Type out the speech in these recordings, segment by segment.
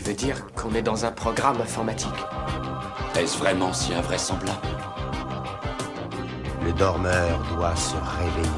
Tu veux dire qu'on est dans un programme informatique Est-ce vraiment si invraisemblable Le dormeur doit se réveiller.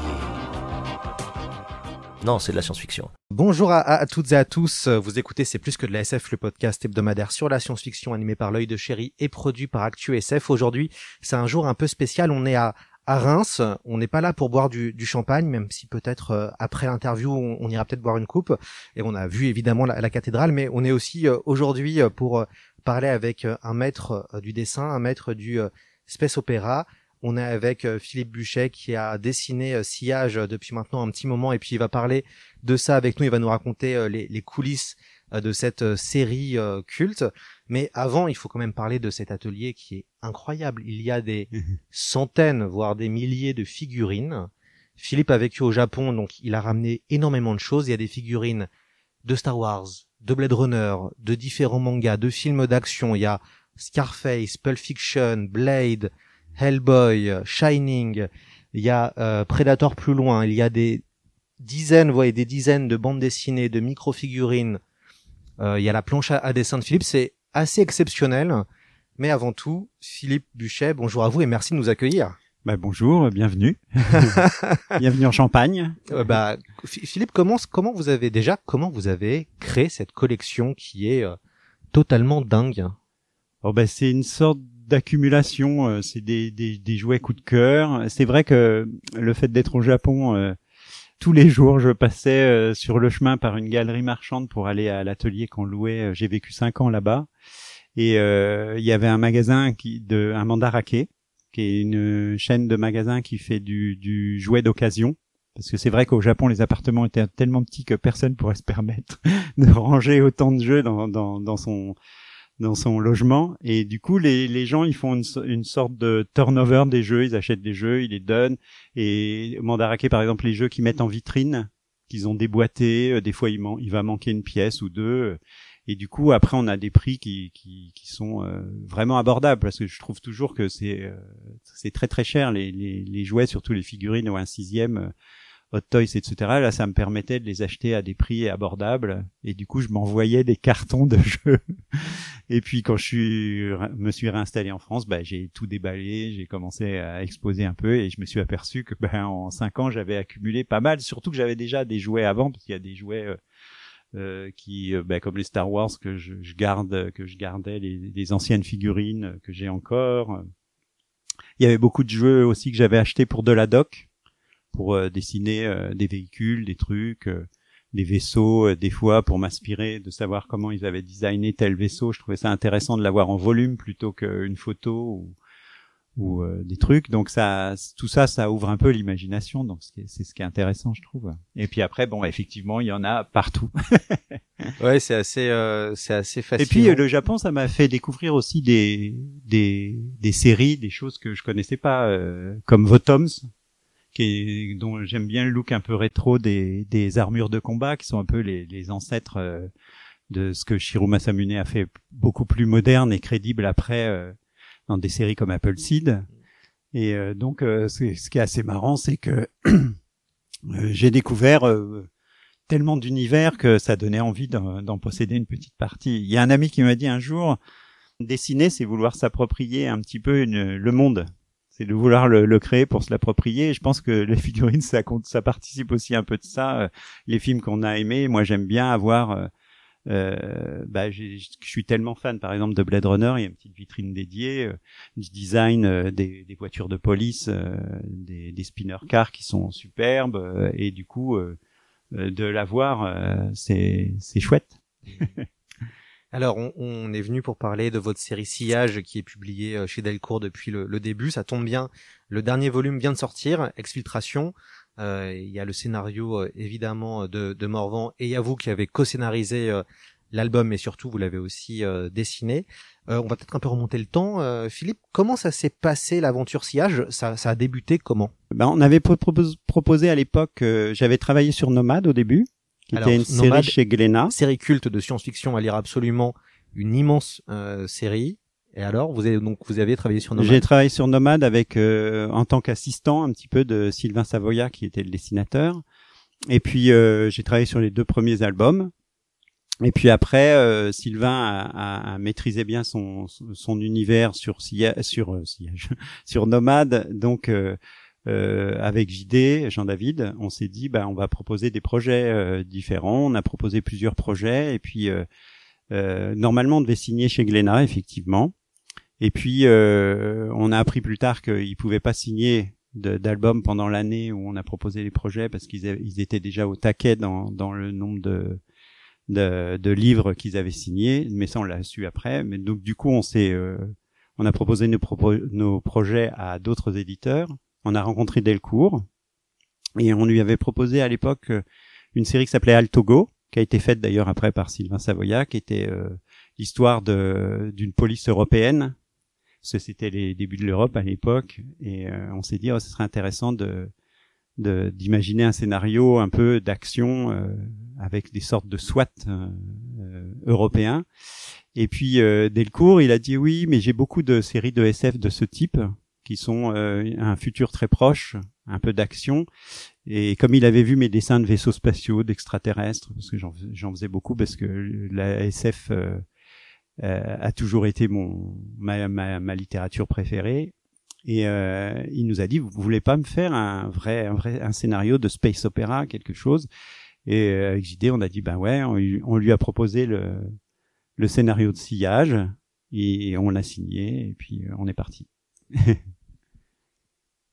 Non, c'est de la science-fiction. Bonjour à, à, toutes et à tous. Vous écoutez C'est plus que de la SF, le podcast hebdomadaire sur la science-fiction animé par l'œil de chéri et produit par Actu SF. Aujourd'hui, c'est un jour un peu spécial. On est à, à Reims. On n'est pas là pour boire du, du champagne, même si peut-être euh, après l'interview, on, ira peut-être boire une coupe. Et on a vu évidemment la, cathédrale, mais on est aussi euh, aujourd'hui euh, pour parler avec un maître du dessin, un maître du space opéra. On est avec Philippe Buchet qui a dessiné Sillage depuis maintenant un petit moment et puis il va parler de ça avec nous. Il va nous raconter les, les coulisses de cette série culte. Mais avant, il faut quand même parler de cet atelier qui est incroyable. Il y a des centaines, voire des milliers de figurines. Philippe a vécu au Japon, donc il a ramené énormément de choses. Il y a des figurines de Star Wars, de Blade Runner, de différents mangas, de films d'action. Il y a Scarface, Pulp Fiction, Blade, Hellboy, Shining. Il y a euh, Predator plus loin. Il y a des dizaines, vous voyez, des dizaines de bandes dessinées, de micro-figurines. Euh, il y a la planche à, à dessin de Philippe. C'est assez exceptionnel. Mais avant tout, Philippe Buchet, bonjour à vous et merci de nous accueillir. Bah bonjour, bienvenue. bienvenue en Champagne. Euh, bah Philippe, comment comment vous avez déjà comment vous avez créé cette collection qui est euh, totalement dingue? Oh bah c'est une sorte d'accumulation, euh, c'est des, des, des jouets coup de cœur. C'est vrai que le fait d'être au Japon euh, tous les jours, je passais euh, sur le chemin par une galerie marchande pour aller à l'atelier qu'on louait. J'ai vécu cinq ans là-bas et euh, il y avait un magasin qui de un mandarake qui est une chaîne de magasins qui fait du, du jouet d'occasion parce que c'est vrai qu'au Japon les appartements étaient tellement petits que personne pourrait se permettre de ranger autant de jeux dans, dans, dans son dans son logement. Et du coup les, les gens ils font une, une sorte de turnover des jeux. Ils achètent des jeux ils les donnent. Et mandarake par exemple les jeux qu'ils mettent en vitrine qu'ils ont déboîtés des fois il, man il va manquer une pièce ou deux. Et du coup après on a des prix qui qui, qui sont euh, vraiment abordables. Parce que je trouve toujours que c'est euh, c'est très très cher les, les, les jouets surtout les figurines ou un sixième euh, Hot Toys etc là ça me permettait de les acheter à des prix abordables. Et du coup je m'envoyais des cartons de jeux. Et puis quand je me suis réinstallé en France bah j'ai tout déballé. J'ai commencé à exposer un peu et je me suis aperçu que ben en cinq ans j'avais accumulé pas mal. Surtout que j'avais déjà des jouets avant parce qu'il y a des jouets euh, euh, qui, euh, bah, comme les Star Wars que je, je garde, que je gardais, les, les anciennes figurines que j'ai encore. Il y avait beaucoup de jeux aussi que j'avais achetés pour de la doc, pour euh, dessiner euh, des véhicules, des trucs, euh, des vaisseaux, des fois pour m'inspirer de savoir comment ils avaient designé tel vaisseau. Je trouvais ça intéressant de l'avoir en volume plutôt qu'une photo ou ou euh, des trucs. Donc ça tout ça ça ouvre un peu l'imagination. Donc c'est ce qui est intéressant je trouve. Et puis après bon effectivement il y en a partout. Ouais c'est assez euh, c'est assez facile et puis le Japon ça m'a fait découvrir aussi des des des séries des choses que je connaissais pas euh, comme Votoms qui dont j'aime bien le look un peu rétro des armures de combat qui sont un peu les ancêtres euh, de ce que Shiro Masamune a fait beaucoup plus moderne et crédible après euh, dans des séries comme Apple Seed. Et euh, donc, ce qui est assez marrant, c'est que j'ai découvert tellement d'univers que ça donnait envie d'en posséder une petite partie. Il y a un ami qui m'a dit un jour, dessiner, c'est vouloir s'approprier un petit peu le monde. C'est de vouloir le, le, créer pour se l'approprier. Et je pense que les figurines, ça, compte, ça participe aussi un peu de ça. Les films qu'on a aimés, moi j'aime bien avoir euh, bah, je suis tellement fan, par exemple, de Blade Runner. Il y a une petite vitrine dédiée, euh, du design euh, des, des, voitures de police, euh, des, des, spinner cars qui sont superbes, euh, et du coup, euh, de l'avoir, c'est c'est chouette. Alors, on, on, est venu pour parler de votre série Sillage qui est publiée chez Delcourt depuis le, le, début. Ça tombe bien, le dernier volume vient de sortir, Exfiltration. Euh, il y a le scénario euh, évidemment de, de Morvan et il y a vous qui avez co-scénarisé euh, l'album, mais surtout vous l'avez aussi euh, dessiné. Euh, on va peut-être un peu remonter le temps. Euh, Philippe, comment ça s'est passé l'aventure Sillage? Ça, ça a débuté comment? Ben, on avait pro- propos- proposé à l'époque, euh, j'avais travaillé sur Nomade au début, qui Alors, était une série Nomade- chez Glénat. Série culte de science-fiction à lire absolument, une immense euh, série. Et alors, vous avez donc vous avez travaillé sur Nomad. J'ai travaillé sur Nomade avec euh, en tant qu'assistant un petit peu de Sylvain Savoya qui était le dessinateur. Et puis euh, j'ai travaillé sur les deux premiers albums. Et puis après, euh, Sylvain a, a- a maîtrisé bien son, son univers sur sur euh, Sillage, sur Nomade. Donc euh, avec JD, Jean-David, on s'est dit bah on va proposer des projets euh, différents. On a proposé plusieurs projets et puis euh, euh, normalement on devait signer chez Glénat effectivement. Et puis, euh, on a appris plus tard qu'ils pouvaient pas signer d'albums pendant l'année où on a proposé les projets parce qu'ils étaient déjà au taquet dans, dans le nombre de, de, de livres qu'ils avaient signés. Mais ça, on l'a su après. Mais donc, du coup, on s'est, euh, on a proposé nos, nos projets à d'autres éditeurs. On a rencontré Delcourt et on lui avait proposé à l'époque euh, une série qui s'appelait Altogo, qui a été faite d'ailleurs après par Sylvain Savoya, qui était euh, l'histoire d'une police européenne c'était les débuts de l'Europe à l'époque, et euh, on s'est dit, oh, ce serait intéressant de d'imaginer un scénario un peu d'action avec des sortes de SWAT européens. Et puis Delcourt, il a dit oui, mais j'ai beaucoup de séries de SF de ce type qui sont euh, un futur très proche, un peu d'action. Et comme il avait vu mes dessins de vaisseaux spatiaux, d'extraterrestres, parce que j'en faisais beaucoup, parce que la SF euh, euh, a toujours été mon ma, ma, ma littérature préférée. Et euh, il nous a dit, vous voulez pas me faire un vrai, un vrai, un scénario de space opéra, quelque chose? Et euh, avec JD, on a dit, ben ouais, on lui a proposé le, le scénario de sillage et on l'a signé et puis euh, on est parti.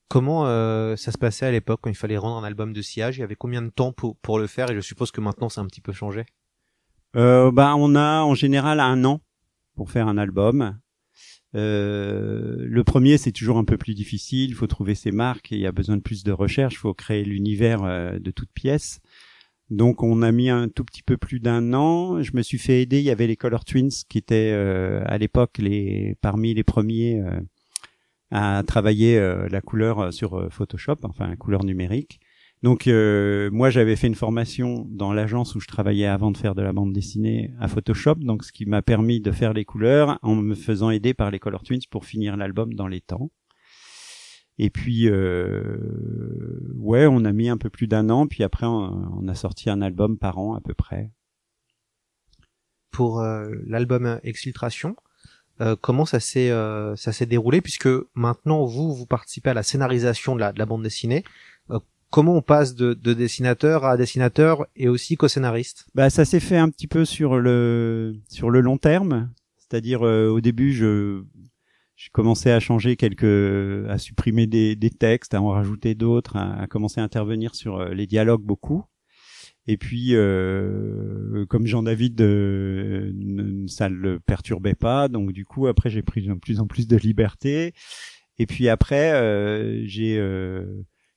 Comment euh, ça se passait à l'époque quand il fallait rendre un album de sillage? Il y avait combien de temps pour, pour le faire? Et je suppose que maintenant, c'est un petit peu changé. Euh, bah, on a en général un an pour faire un album. Euh, le premier, c'est toujours un peu plus difficile. Il faut trouver ses marques et il y a besoin de plus de recherche. Il faut créer l'univers euh, de toute pièce. Donc, on a mis un tout petit peu plus d'un an. Je me suis fait aider. Il y avait les Color Twins qui étaient euh, à l'époque les parmi les premiers euh, à travailler euh, la couleur euh, sur euh, Photoshop, enfin couleur numérique. Donc euh, moi j'avais fait une formation dans l'agence où je travaillais avant de faire de la bande dessinée à Photoshop, donc ce qui m'a permis de faire les couleurs en me faisant aider par les Color Twins pour finir l'album dans les temps. Et puis euh, ouais, on a mis un peu plus d'un an, puis après on, on a sorti un album par an à peu près. Pour euh, l'album Exfiltration, euh, comment ça s'est euh, ça s'est déroulé Puisque maintenant, vous, vous participez à la scénarisation de la, de la bande dessinée. Euh, comment on passe de, de dessinateur à dessinateur et aussi co-scénariste? Bah ça s'est fait un petit peu sur le sur le long terme, c'est-à-dire euh, au début je je commençais à changer quelques à supprimer des, des textes, à en rajouter d'autres, à, commencer à intervenir sur les dialogues beaucoup. Et puis euh, comme Jean-David euh, ça ne le perturbait pas, donc du coup après j'ai pris de plus en plus de liberté. Et puis après euh, j'ai euh,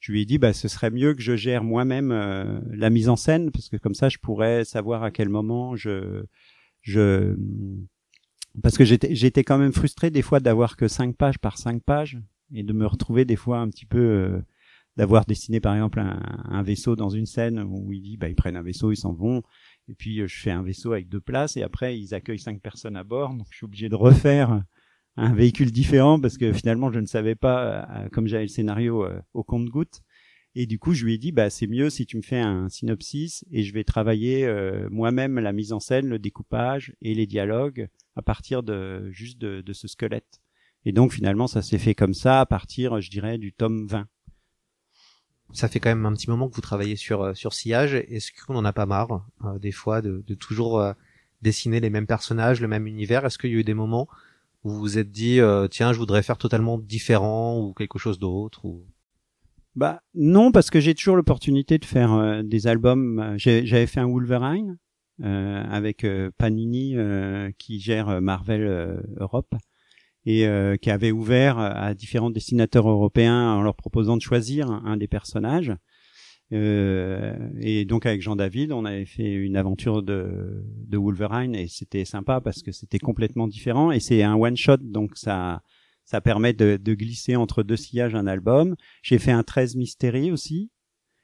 je lui ai dit bah ce serait mieux que je gère moi-même euh, la mise en scène parce que comme ça je pourrais savoir à quel moment je je parce que j'étais j'étais quand même frustré des fois d'avoir que cinq pages par cinq pages et de me retrouver des fois un petit peu euh, d'avoir dessiné par exemple un, un vaisseau dans une scène où il dit bah ils prennent un vaisseau ils s'en vont. Et puis euh, je fais un vaisseau avec deux places et après ils accueillent cinq personnes à bord. Donc je suis obligé de refaire un véhicule différent parce que finalement je ne savais pas euh, comme j'avais le scénario euh, au compte-goutte et du coup je lui ai dit bah c'est mieux si tu me fais un synopsis et je vais travailler euh, moi-même la mise en scène le découpage et les dialogues à partir de juste de, de ce squelette. Et donc finalement ça s'est fait comme ça à partir je dirais du tome 20 Ça fait quand même un petit moment que vous travaillez sur euh, sur sillage. Est-ce qu'on en a pas marre euh, des fois de, de toujours euh, dessiner les mêmes personnages, le même univers? Est-ce qu'il y a eu des moments où vous vous êtes dit euh, tiens je voudrais faire totalement différent ou quelque chose d'autre ou? Bah non, parce que j'ai toujours l'opportunité de faire euh, des albums. J'avais fait un Wolverine euh, avec Panini qui gère Marvel Europe et euh, qui avait ouvert à différents dessinateurs européens en leur proposant de choisir un, des personnages. Euh, et donc avec Jean David, on avait fait une aventure de, de Wolverine et c'était sympa parce que c'était complètement différent et c'est un one shot donc ça ça permet de, de glisser entre deux sillages un album. J'ai fait un 13 Mystery aussi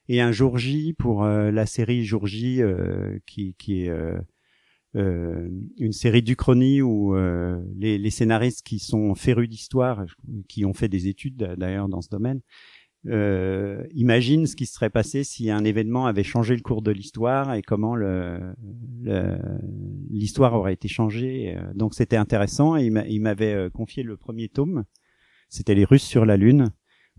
et un Jour J pour euh, la série Jour J euh, qui, qui est euh, une série d'Uchronie où euh, les, les scénaristes qui sont férus d'histoire, qui ont fait des études d'ailleurs dans ce domaine, euh, imagine ce qui serait passé si un événement avait changé le cours de l'histoire et comment le le- l'histoire aurait été changée. Euh, Donc c'était intéressant et il m'avait euh, confié le premier tome. C'était les Russes sur la Lune,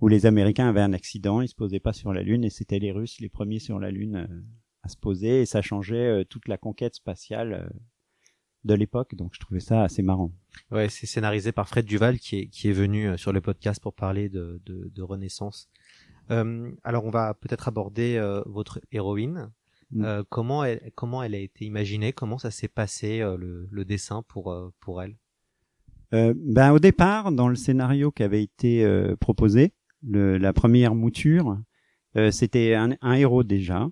où les Américains avaient un accident, ils se posaient pas sur la Lune et c'était les Russes les premiers sur la Lune euh, à se poser et ça changeait euh, toute la conquête spatiale euh, de l'époque. Donc je trouvais ça assez marrant. Ouais, c'est scénarisé par Fred Duval qui est qui est venu euh, sur le podcast pour parler de de, de Renaissance. Euh, alors on va peut-être aborder euh, votre héroïne. Mm. Euh, comment elle comment elle a été imaginée? Comment ça s'est passé euh, le, le dessin pour pour elle? Euh, ben au départ, dans le scénario qui avait été euh, proposé, le, la première mouture, euh, c'était un, un héros déjà,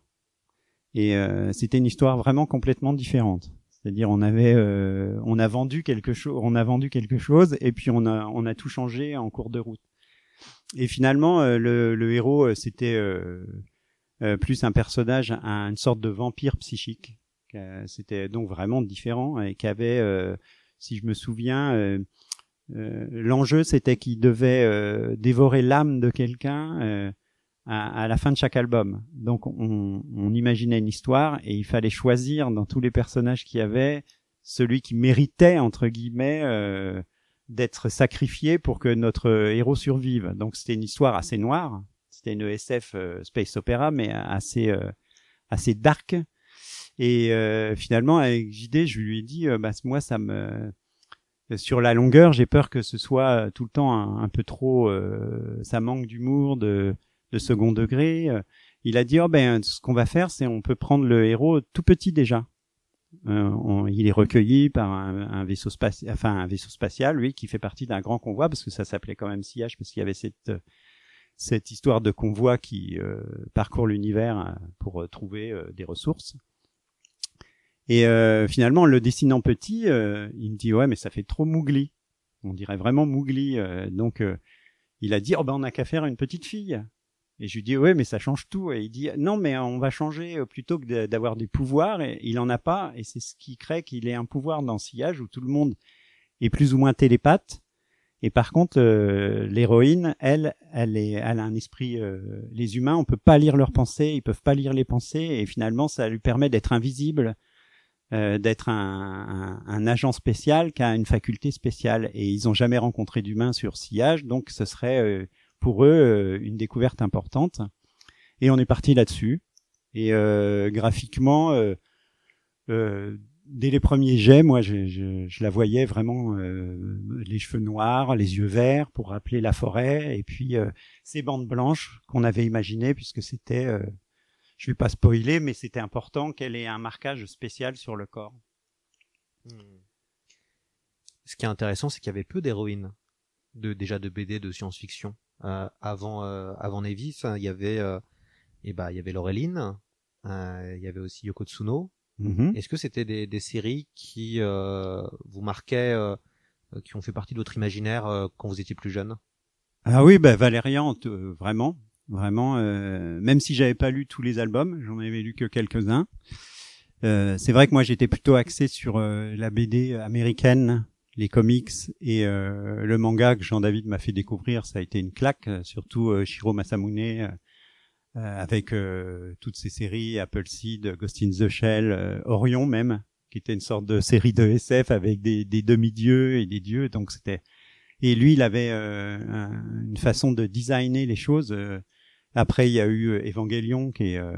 et euh, c'était une histoire vraiment complètement différente. C'est-à-dire on avait, euh, on a vendu quelque chose, on a vendu quelque chose, et puis on a, on a tout changé en cours de route. Et finalement, euh, le, le héros, euh, c'était euh, euh, plus un personnage, un- une sorte de vampire psychique. C'était donc vraiment différent et qui avait si je me souviens, l'enjeu c'était qu'il devait dévorer l'âme de quelqu'un à, à la fin de chaque album. Donc on, on imaginait une histoire et il fallait choisir dans tous les personnages qu'il y avait celui qui méritait entre guillemets euh, d'être sacrifié pour que notre héros survive. Donc c'était une histoire assez noire. C'était une SF euh, space opéra mais assez euh, assez dark. Et euh, finalement, avec JD, je lui ai dit, euh, bah, moi, ça me, sur la longueur, j'ai peur que ce soit tout le temps un, un peu trop, ça manque d'humour, de, de second degré. Euh, Il a dit, oh ben, ce qu'on va faire, c'est on peut prendre le héros tout petit déjà. Euh, on- il est recueilli par un, un vaisseau spatial, enfin un vaisseau spatial, lui, qui fait partie d'un grand convoi, parce que ça s'appelait quand même sillage, parce qu'il y avait cette cette histoire de convoi qui euh, parcourt l'univers euh, pour euh, trouver euh, des ressources. Et finalement, en le dessinant petit, il me dit ouais, mais ça fait trop mougli. On dirait vraiment mougli. donc, il a dit oh ben on n'a qu'à faire une petite fille. Et je lui dis ouais, mais ça change tout. Et il dit non, mais on va changer euh, plutôt que d'avoir des pouvoirs. Et il en a pas. Et c'est ce qui crée qu'il ait un pouvoir dans Sillage où tout le monde est plus ou moins télépathe. Et par contre, euh, l'héroïne, elle, elle, est, elle a un esprit. euh, les humains, on peut pas lire leurs pensées, ils peuvent pas lire les pensées, et finalement, ça lui permet d'être invisible, euh, d'être un, un, agent spécial qui a une faculté spéciale. Et ils ont jamais rencontré d'humains sur sillage, donc ce serait euh, pour eux euh, une découverte importante. Et on est parti là-dessus. Et euh, graphiquement, euh, dès les premiers jets, moi, je, je, je la voyais vraiment euh, les cheveux noirs, les yeux verts pour rappeler la forêt, et puis euh, ces bandes blanches qu'on avait imaginées, puisque c'était, euh, je vais pas spoiler, mais c'était important qu'elle ait un marquage spécial sur le corps. Ce qui est intéressant, c'est qu'il y avait peu d'héroïnes, de déjà de BD de science-fiction. Euh, avant euh, avant Nevis, hein, il y avait euh, eh ben il y avait Laureline, euh, il y avait aussi Yoko Tsuno. Mhm. Est-ce que c'était des, des séries qui euh, vous marquaient, qui ont fait partie de votre imaginaire euh, quand vous étiez plus jeune? Ah oui, bah Valérian, t- euh, vraiment, vraiment. euh, même si j'avais pas lu tous les albums, j'en avais lu que quelques-uns. Euh, c'est vrai que moi j'étais plutôt axé sur euh, la BD américaine, les comics et euh, le manga que Jean-David m'a fait découvrir. Ça a été une claque, euh, surtout euh, Shiro Masamune euh, euh, avec toutes ces séries Appleseed, Ghost in the Shell, Orion même, qui était une sorte de série de SF avec des, des demi-dieux et des dieux. Donc c'était et lui, il avait un- une façon de designer les choses. Après, il y a eu Evangelion, qui est euh,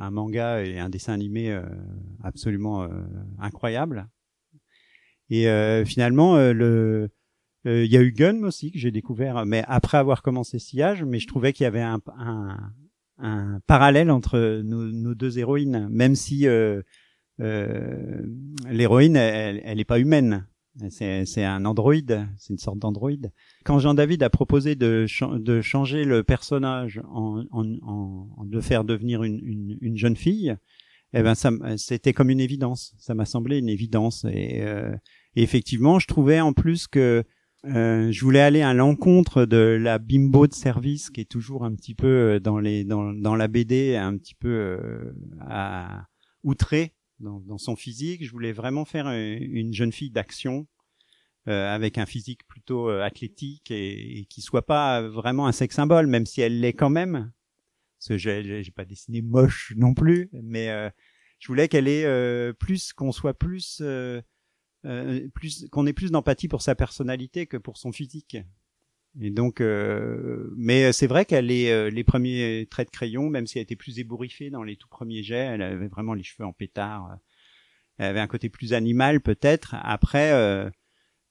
un manga et un dessin animé euh, absolument euh, incroyable. Et euh, finalement, euh, euh, il y a eu Gun aussi que j'ai découvert, mais après avoir commencé Sillage, mais je trouvais qu'il y avait un, un, un parallèle entre nos, deux héroïnes, même si euh, euh, l'héroïne, elle, elle pas humaine. C'est un Android, c'est une sorte d'Android. Quand Jean-David a proposé de, cha- de changer le personnage, en, en, en- de faire devenir une, une, une jeune fille, eh ben c'était comme une évidence. Ça m'a semblé une évidence. Et, et effectivement, je trouvais en plus que euh, je voulais aller à l'encontre de la bimbo de service qui est toujours un petit peu euh, dans les dans, dans la BD un petit peu euh, à, outré dans, dans son physique. Je voulais vraiment faire une, une jeune fille d'action euh, avec un physique plutôt euh, athlétique et, et qui soit pas vraiment un sex symbole, même si elle l'est quand même. Parce que j'ai j'ai- pas dessiné moche non plus, mais euh, je voulais qu'elle ait euh, plus qu'on soit plus euh, euh, plus qu'on ait plus d'empathie pour sa personnalité que pour son physique. Et donc, euh, mais c'est vrai qu'elle est euh, les premiers traits de crayon, même si elle était plus ébouriffée dans les tout premiers jets, elle avait vraiment les cheveux en pétard. euh, Elle avait un côté plus animal peut-être. Après, euh,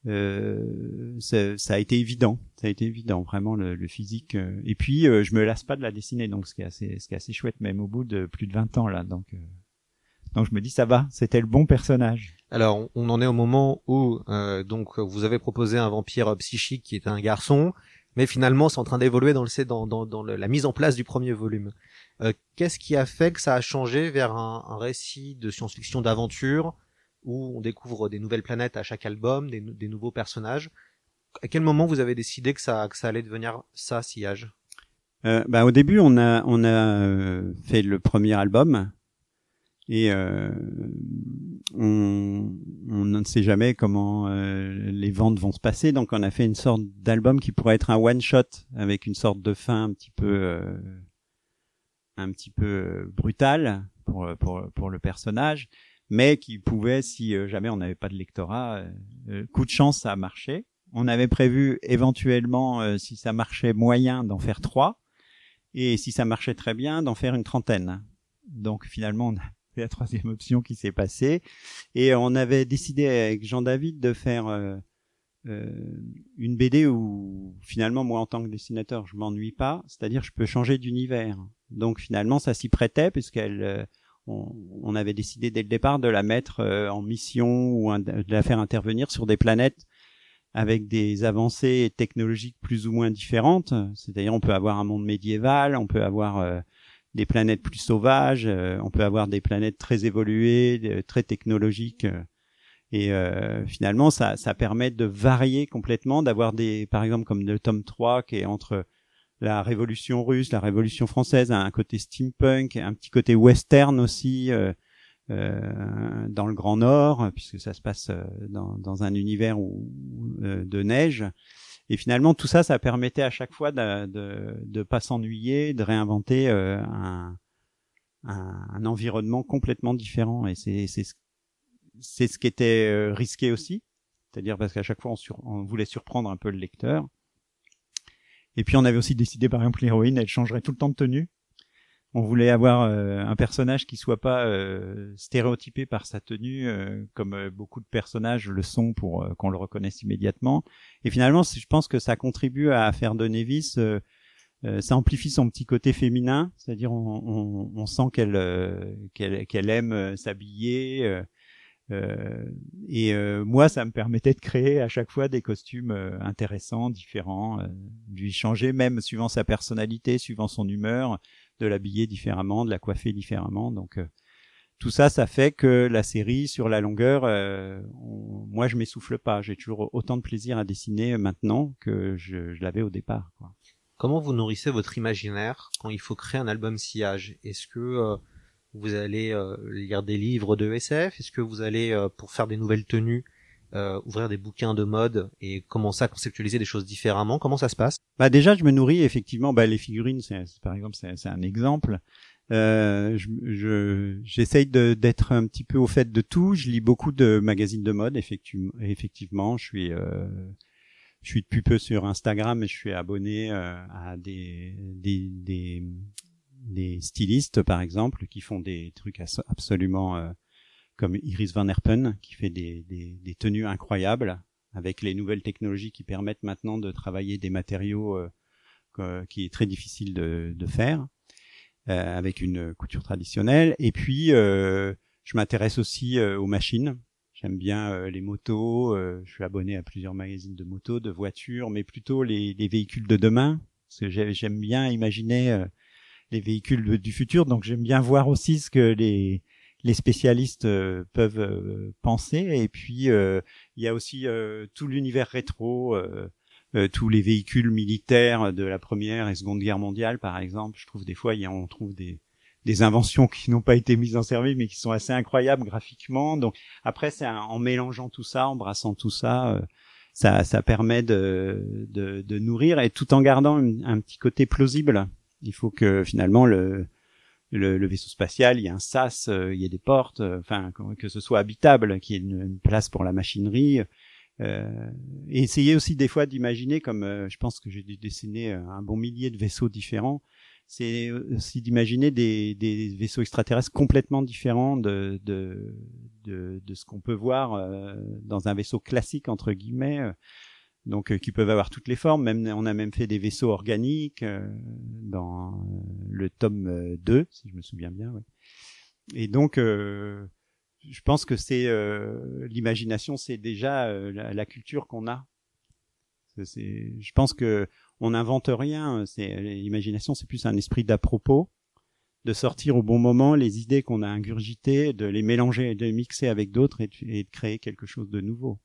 euh, ça, ça a été évident, ça a été évident vraiment le, le physique. euh. Et puis, euh, je me lasse pas de la dessiner, donc ce qui est assez, ce qui est assez chouette, même au bout de plus de 20 ans là. Donc, euh, donc je me dis ça va, c'était le bon personnage. Alors, on- en est au moment où euh, donc vous avez proposé un vampire euh, psychique qui est un garçon, mais finalement c'est en train d'évoluer dans le dans, dans, dans la mise en place du premier volume. Euh, Qu'est-ce qui a fait que ça a changé vers un, un récit de science-fiction d'aventure où on découvre des nouvelles planètes à chaque album, des, des nouveaux personnages? À quel moment vous avez décidé que ça que ça allait devenir ça, Sillage? Euh, bah, au début, on a on a euh, fait le premier album et euh, on, on ne sait jamais comment euh, les ventes vont se passer, donc on a fait une sorte d'album qui pourrait être un one shot avec une sorte de fin un petit peu euh, un petit peu euh, brutale pour pour pour le personnage, mais qui pouvait, si euh, jamais on n'avait pas de lectorat, euh, euh, coup de chance, ça a marché. On avait prévu éventuellement, euh, si ça marchait moyen, d'en faire trois et si ça marchait très bien, d'en faire une trentaine. Donc finalement, on a la troisième option qui s'est passée, et on avait décidé avec Jean-David de faire euh, euh, une BD où finalement moi en tant que dessinateur je m'ennuie pas, c'est-à-dire je peux changer d'univers. Donc finalement ça s'y prêtait puisqu'elle euh, on, avait décidé dès le départ de la mettre en mission ou de la faire intervenir sur des planètes avec des avancées technologiques plus ou moins différentes. C'est-à-dire, on peut avoir un monde médiéval, on peut avoir des planètes plus sauvages, euh, on peut avoir des planètes très évoluées, très technologiques. euh, et euh, finalement, ça, permet de varier complètement, d'avoir des, par exemple, comme le tome 3 qui est entre la révolution russe, la révolution française, un côté steampunk, un petit côté western aussi. dans le Grand Nord, puisque ça se passe dans, un univers de neige. Et finalement, tout ça, ça permettait à chaque fois de de, de pas s'ennuyer, de réinventer euh, un, un, environnement complètement différent. Et c'est c'est ce- c'est ce qui était euh, risqué aussi, c'est-à-dire parce qu'à chaque fois, on, sur, on voulait surprendre un peu le lecteur. Et puis, on avait aussi décidé, par exemple, l'héroïne, elle changerait tout le temps de tenue. On voulait avoir euh, un personnage qui soit pas euh, stéréotypé par sa tenue, euh, comme euh, beaucoup de personnages le sont pour euh, qu'on le reconnaisse immédiatement. Et finalement, je pense que ça contribue à faire de Nevis, euh, ça amplifie son petit côté féminin, c'est-à-dire on, on, on sent qu'elle qu'elle aime s'habiller. et moi, ça me permettait de créer à chaque fois des costumes intéressants, différents, de lui changer même suivant sa personnalité, suivant son humeur de l'habiller différemment, de la coiffer différemment. Donc euh, tout ça, ça fait que la série, sur la longueur, euh, moi je m'essouffle pas. J'ai toujours autant de plaisir à dessiner maintenant que je, je l'avais au départ. Quoi. Comment vous nourrissez votre imaginaire quand il faut créer un album sillage? Est-ce que euh, vous allez euh, lire des livres de SF Est-ce que vous allez, euh, pour faire des nouvelles tenues, euh, ouvrir des bouquins de mode et commencer à conceptualiser des choses différemment Comment ça se passe? Bah déjà, je me nourris effectivement. Bah les figurines, c'est par exemple, c'est un exemple. Euh, je je- j'essaye de- d'être un petit peu au fait de tout. Je lis beaucoup de magazines de mode, effectivement. Effectivement, je suis euh, je suis depuis peu sur Instagram et je suis abonné euh, à des, des des des stylistes par exemple qui font des trucs absolument euh, comme Iris Van Herpen qui fait des, des, des tenues incroyables avec les nouvelles technologies qui permettent maintenant de travailler des matériaux euh, qui est très difficile de, de faire euh, avec une couture traditionnelle. Et puis, euh, je m'intéresse aussi euh, aux machines. J'aime bien euh, les motos. euh, je suis abonné à plusieurs magazines de motos, de voitures, mais plutôt les, les véhicules de demain. Parce que j'ai- j'aime bien imaginer les véhicules du futur. Donc j'aime bien voir aussi ce que les les spécialistes euh, peuvent euh, penser. Et puis euh, il y a aussi tout l'univers rétro. tous les véhicules militaires de la première et seconde guerre mondiale, par exemple. Je trouve des fois, on trouve des, inventions qui n'ont pas été mises en service, mais qui sont assez incroyables graphiquement. Donc après, c'est en mélangeant tout ça, en brassant tout ça, ça, permet de nourrir et tout en gardant un, un petit côté plausible. Il faut que finalement le, le, le vaisseau spatial, il y a un sas, euh, il y a des portes, euh, enfin que, ce soit habitable, qu'il y ait une, place pour la machinerie. Euh, et essayer aussi des fois d'imaginer, comme euh, je pense que j'ai dû dessiner un bon millier de vaisseaux différents, c'est aussi d'imaginer des, des vaisseaux extraterrestres complètement différents de, de, de, de ce qu'on peut voir dans un vaisseau classique, entre guillemets, donc euh, qui peuvent avoir toutes les formes. Même, on a même fait des vaisseaux organiques euh, dans euh, le tome euh, 2, si je me souviens bien. Ouais. Et donc, je pense que c'est l'imagination, c'est déjà la, culture qu'on a. Je pense que on n'invente rien. C'est l'imagination, c'est plus un esprit d'à propos, de sortir au bon moment les idées qu'on a ingurgitées, de les mélanger, de les mixer avec d'autres et de créer quelque chose de nouveau.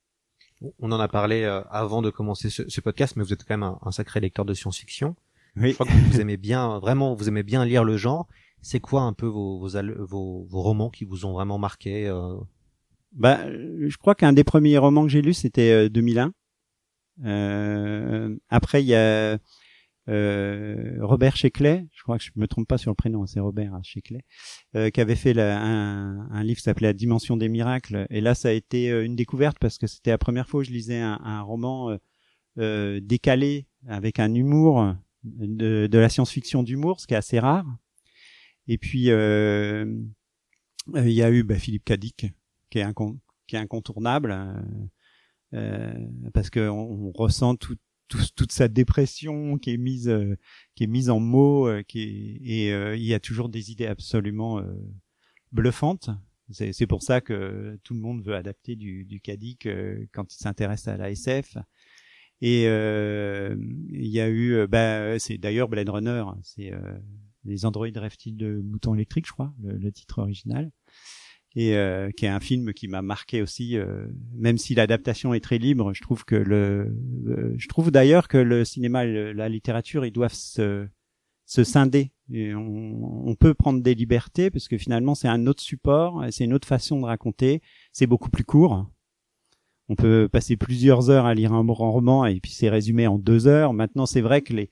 On en a parlé euh, avant de commencer ce, ce podcast, mais vous êtes quand même un, un sacré lecteur de science-fiction. Oui. Je crois que vous aimez bien, vraiment, vous aimez bien lire le genre. C'est quoi un peu vos, vos, vos, vos romans qui vous ont vraiment marqué euh, Bah, euh, je crois qu'un des premiers romans que j'ai lu, c'était euh, 2001. Euh, après, il y a euh, Robert Sheckley, je crois que je me trompe pas sur le prénom, c'est Robert hein, Sheckley, euh, qui avait fait un, un livre s'appelait La Dimension des miracles. Et là, ça a été euh, une découverte parce que c'était la première fois où je lisais un, un roman euh, euh, décalé avec un humour de, de la science-fiction d'humour, ce qui est assez rare. Et puis euh, euh, il y a eu bah, Philippe Cadic, qui est, incontournable euh, euh, parce que on, on ressent tout, tout- toute sa dépression qui est mise euh, qui est mise en mots euh, qui est, et euh, il y a toujours des idées absolument euh, bluffantes. C'est c'est pour ça que tout le monde veut adapter du, du Cadic euh, quand il s'intéresse à la SF et euh, il y a eu bah, c'est d'ailleurs Blade Runner c'est les androïdes rêvent-ils de moutons électriques je crois le, le titre original et euh, qui est un film qui m'a marqué aussi euh, même si l'adaptation est très libre je trouve que le euh, je trouve d'ailleurs que le cinéma la littérature ils doivent se se scinder. On, on peut prendre des libertés parce que finalement c'est un autre support c'est une autre façon de raconter c'est beaucoup plus court. On peut passer plusieurs heures à lire un roman et puis c'est résumé en deux heures. Maintenant c'est vrai que les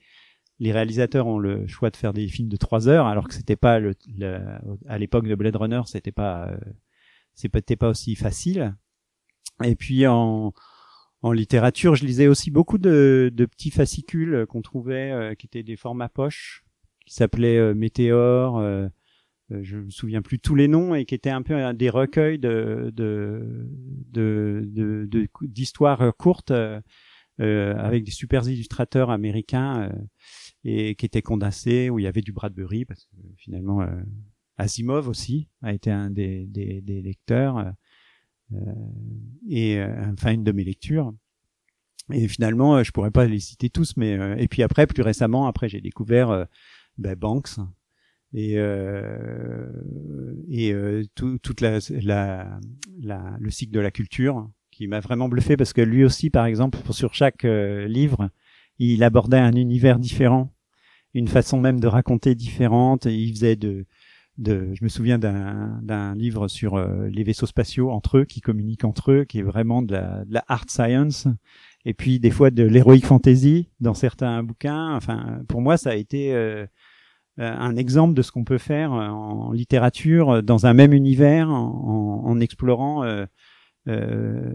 les réalisateurs ont le choix de faire des films de trois heures, alors que c'était pas le, le- à l'époque de Blade Runner, c'était pas, euh, c'était pas aussi facile. Et puis en, en littérature, je lisais aussi beaucoup de, de petits fascicules qu'on trouvait, euh, qui étaient des formats poches, qui s'appelaient euh, Météor. euh, euh, je me souviens plus tous les noms et qui étaient un peu euh, des recueils de de de de- de- d'histoires courtes euh, avec des super illustrateurs américains et qui étaient condensés où il y avait du Bradbury parce que finalement euh, Asimov aussi a été un des des, des lecteurs euh, euh, et euh, enfin une de mes lectures. Et finalement euh, je pourrais pas les citer tous mais euh, et puis après plus récemment après j'ai découvert ben, Banks. Et et tout, toute la, la, la le cycle de la culture qui m'a vraiment bluffé parce que lui aussi par exemple pour sur chaque livre il abordait un univers différent une façon même de raconter différente. Et il faisait de de je me souviens d'un livre sur euh, les vaisseaux spatiaux entre eux qui communiquent entre eux qui est vraiment de la, de la art science. Et puis des fois de l'heroic fantasy dans certains bouquins. Enfin pour moi ça a été euh, euh, un exemple de ce qu'on peut faire euh, en littérature dans un même univers en, en explorant euh, euh,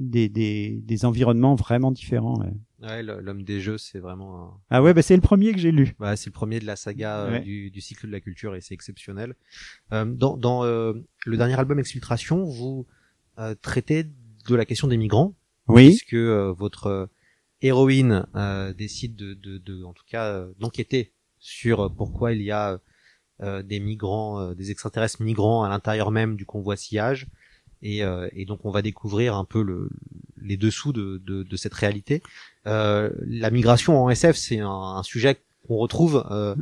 des, des, des environnements vraiment différents. Ouais, l'homme des jeux, c'est vraiment un... Ah ouais, bah c'est le premier que j'ai lu. Ouais, c'est le premier de la saga euh, du, du cycle de la culture et c'est exceptionnel. Euh, dans dans euh, le dernier album Exfiltration, vous euh, traitez de la question des migrants, Oui. puisque euh, votre héroïne euh, décide de, de, de, en tout cas, euh, d'enquêter sur pourquoi il y a euh, des migrants, euh, des extraterrestres migrants à l'intérieur même du convoi sillage. Et, euh, et donc on va découvrir un peu le, les dessous de, de, de cette réalité. Euh, la migration en SF, c'est un, un sujet qu'on retrouve. Euh,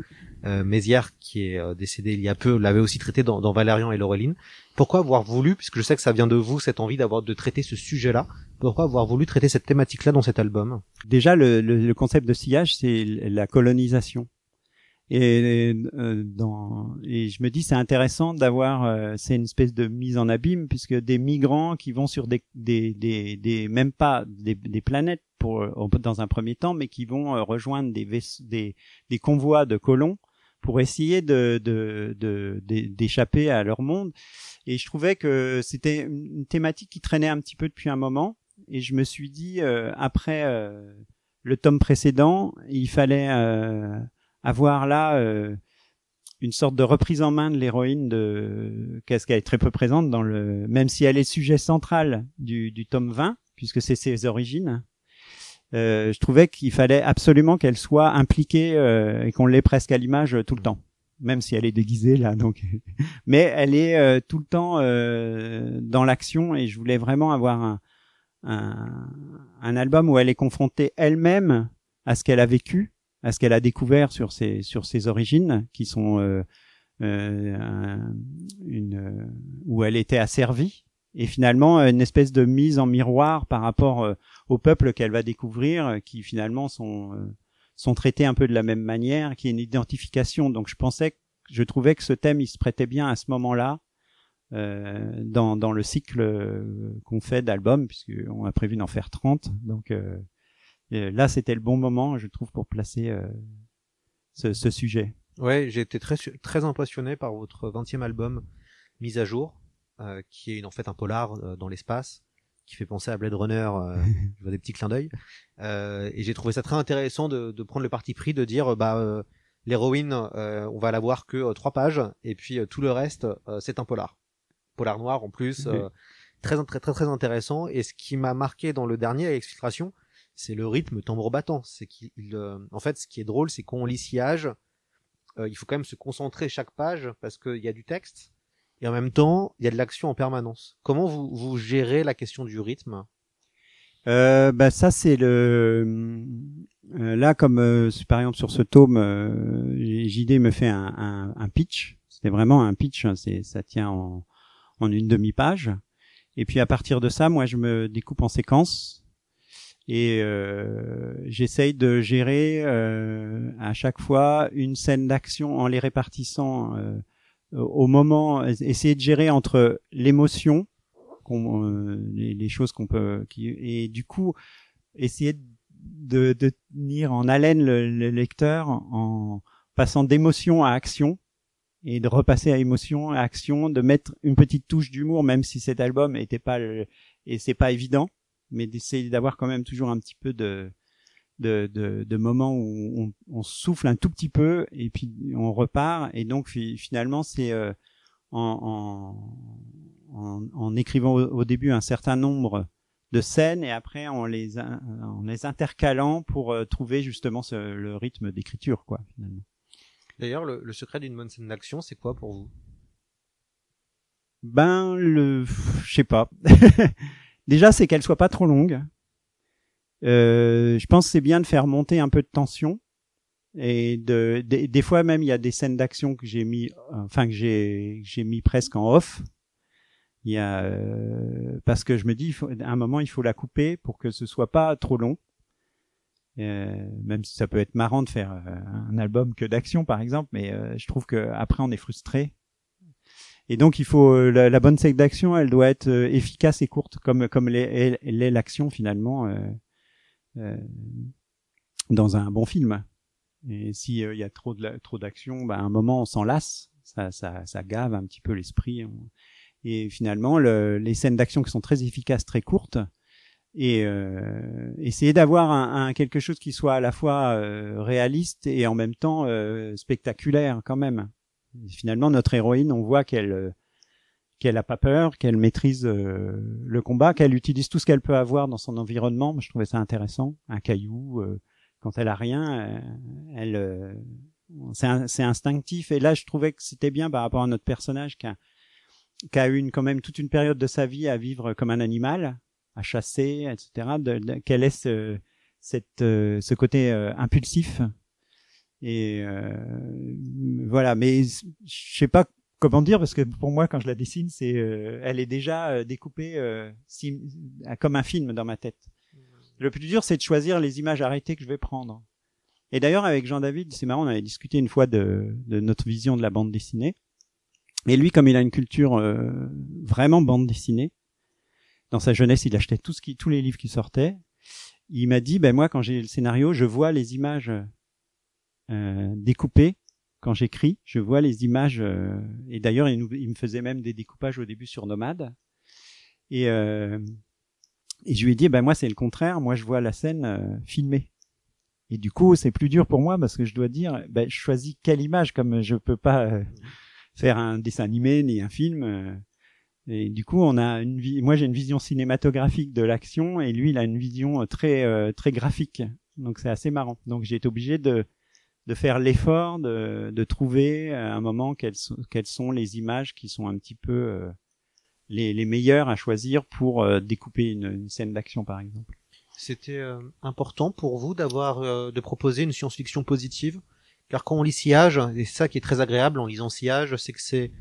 euh, Mézières, qui est euh, décédé il y a peu, l'avait aussi traité dans, dans Valérian et Laureline. Pourquoi avoir voulu, puisque je sais que ça vient de vous, cette envie d'avoir de traiter ce sujet-là, pourquoi avoir voulu traiter cette thématique-là dans cet album? Déjà, le, le, le concept de sillage, c'est la colonisation. Et, euh, dans, et je me dis c'est intéressant d'avoir euh, c'est une espèce de mise en abîme puisque des migrants qui vont sur des des des, des même pas des, des planètes pour euh, dans un premier temps mais qui vont rejoindre des des des convois de colons pour essayer de de d'échapper de, à leur monde. Et je trouvais que c'était une thématique qui traînait un petit peu depuis un moment. Et je me suis dit euh, après le tome précédent il fallait avoir là euh, une sorte de reprise en main de l'héroïne de qu'elle est très peu présente dans le même si elle est sujet central du, du tome 20 puisque c'est ses origines euh, je trouvais qu'il fallait absolument qu'elle soit impliquée euh, et qu'on l'ait presque à l'image tout le temps. Même si elle est déguisée là donc. Mais elle est euh, tout le temps euh, dans l'action et je voulais vraiment avoir un, un, un album où elle est confrontée elle-même à ce qu'elle a vécu à ce qu'elle a découvert sur ses sur ses origines qui sont euh, euh, une euh, où elle était asservie. Et finalement une espèce de mise en miroir par rapport euh, au peuple qu'elle va découvrir euh, qui finalement sont euh, sont traités un peu de la même manière qui est une identification. Donc je pensais je trouvais que ce thème il se prêtait bien à ce moment-là dans dans le cycle qu'on fait d'albums puisqu'on a prévu d'en faire 30 donc et là, c'était le bon moment, je trouve, pour placer euh, ce, ce, sujet. Ouais, j'ai été très très impressionné par votre 20e album Mise à jour, euh, qui est une, en fait un polar euh, dans l'espace, qui fait penser à Blade Runner. Euh, je vois des petits clins d'œil. Euh, et j'ai trouvé ça très intéressant de, de, prendre le parti pris de dire, bah, l'héroïne, on va la voir que trois pages, et puis tout le reste, c'est un polar, polar noir en plus. très très très très intéressant et ce qui m'a marqué dans le dernier Exfiltration c'est le rythme tambour battant. C'est qu'il, euh, en fait, ce qui est drôle, c'est qu'on lit sillage, euh, il faut quand même se concentrer chaque page parce qu'il y a du texte et en même temps, il y a de l'action en permanence. Comment vous, vous gérez la question du rythme? Euh, bah ça c'est le euh, là comme euh, par exemple sur ce tome euh, JD me fait un, un, un pitch c'était vraiment un pitch hein, c'est ça tient en, en une demi page et puis à partir de ça moi je me découpe en séquences et euh, j'essaye de gérer euh, à chaque fois une scène d'action en les répartissant euh, au moment essayer de gérer entre l'émotion euh, les, les, choses qu'on peut qui, et du coup essayer de, de tenir en haleine le, le lecteur en passant d'émotion à action et de repasser à émotion à action de mettre une petite touche d'humour même si cet album était pas le, et c'est pas évident mais d'essayer d'avoir quand même toujours un petit peu de de, de, de moments où on, on, souffle un tout petit peu et puis on repart. Et donc finalement c'est euh, en, en, en, écrivant au, début un certain nombre de scènes et après en les en les intercalant pour euh, trouver justement ce, le rythme d'écriture quoi finalement. D'ailleurs le, le secret d'une bonne scène d'action c'est quoi pour vous? Ben le je sais pas Déjà, c'est qu'elle soit pas trop longue. Euh, je pense c'est bien de faire monter un peu de tension. Et de, de des fois même, il y a des scènes d'action que j'ai mis, enfin que j'ai j'ai mis presque en off. Il y a euh, parce que je me dis, à un moment, il faut la couper pour que ce soit pas trop long. Euh, même si ça peut être marrant de faire euh, un album que d'action, par exemple, mais euh, je trouve que après on est frustré et donc il faut euh, la, la, bonne scène d'action, elle doit être euh, efficace et courte, comme comme l'est l'action finalement euh, euh, dans un bon film. Et s'il il y a trop de trop d'action, bah, à un moment on s'en lasse, ça, ça, ça gave un petit peu l'esprit. Et finalement, le, les scènes d'action qui sont très efficaces, très courtes, et euh, essayer d'avoir un, un, quelque chose qui soit à la fois euh, réaliste et en même temps euh, spectaculaire quand même finalement, notre héroïne, on voit qu'elle euh, qu'elle a pas peur, qu'elle maîtrise euh, le combat, qu'elle utilise tout ce qu'elle peut avoir dans son environnement. Je trouvais ça intéressant. Un caillou, euh, quand elle a rien, elle, c'est instinctif. Et là, je trouvais que c'était bien par rapport à notre personnage qu'un qui a eu une, quand même toute une période de sa vie à vivre comme un animal, à chasser, etc. De, de- quel est ce, cette, ce côté impulsif et euh, voilà. Mais je sais pas comment dire parce que pour moi, quand je la dessine, c'est, euh, elle est déjà euh, découpée euh, comme un film dans ma tête. Le plus dur, c'est de choisir les images arrêtées que je vais prendre. Et d'ailleurs, avec Jean-David, c'est marrant, on avait discuté une fois de, de notre vision de la bande dessinée. Et lui, comme il a une culture euh, vraiment bande dessinée, dans sa jeunesse, il achetait tout ce qui, tous les livres qui sortaient. Il m'a dit, ben moi, quand j'ai le scénario, je vois les images euh, découpées. Quand j'écris, je vois les images. euh, et d'ailleurs, il, il me faisait même des découpages au début sur Nomade. Et, euh, et je lui ai dit, ben moi, c'est le contraire. Moi, je vois la scène euh, filmée. Et du coup, c'est plus dur pour moi parce que je dois dire, ben, je choisis quelle image, comme je peux pas euh, faire un dessin animé ni un film. euh, et du coup, on a une vie. Moi, j'ai une vision cinématographique de l'action, et lui, il a une vision très euh, très graphique. Donc, c'est assez marrant. Donc, j'ai été obligé de de faire l'effort de de trouver à un moment quelles sont quelles sont les images qui sont un petit peu euh, les les meilleures à choisir pour euh, découper une, une scène d'action, par exemple. C'était euh, important pour vous d'avoir euh, de proposer une science-fiction positive, car quand on lit Sillage, et ça qui est très agréable en lisant Sillage, c'est que c'est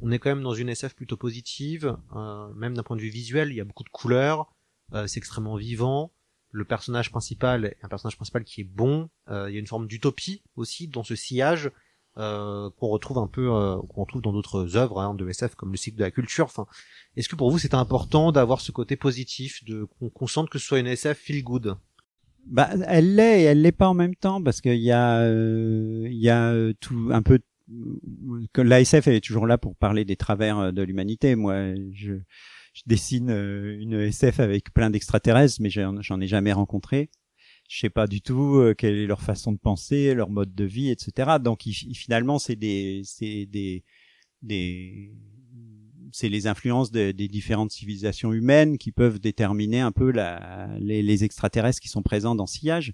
on est quand même dans une SF plutôt positive, euh, même d'un point de vue visuel, il y a beaucoup de couleurs, euh, c'est extrêmement vivant. Le personnage principal est un personnage principal qui est bon. euh, il y a une forme d'utopie aussi dans ce sillage euh, qu'on retrouve un peu, euh, qu'on retrouve dans d'autres œuvres hein, de SF comme le cycle de la culture. Enfin, est-ce que pour vous c'est important d'avoir ce côté positif, de qu'on qu'on sente que ce soit une SF feel good? Bah, elle l'est et elle l'est pas en même temps parce qu'il y a, euh, il y a euh, tout un peu que elle est toujours là pour parler des travers euh, de l'humanité. Moi, je, je dessine euh, une SF avec plein d'extraterrestres, mais j'en ai jamais rencontré. Je sais pas du tout euh, quelle est leur façon de penser, leur mode de vie, etc. Donc, finalement, c'est des, c'est des, des, c'est les influences de- des différentes civilisations humaines qui peuvent déterminer un peu la, les, les extraterrestres qui sont présents dans Sillage.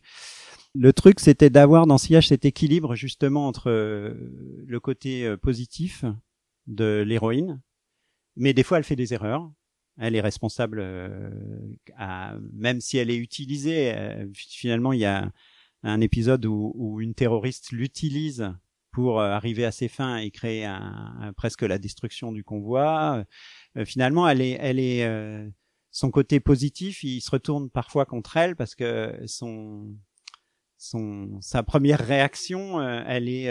Le truc, c'était d'avoir dans Sillage cet équilibre justement entre euh, le côté positif de l'héroïne, mais des fois elle fait des erreurs. Elle est responsable, euh, même si elle est utilisée. euh, finalement, il y a un épisode où, une terroriste l'utilise pour euh, arriver à ses fins et créer presque la destruction du convoi. Finalement, elle est, elle est, son côté positif, il se retourne parfois contre elle parce que son, son, sa première réaction, elle est,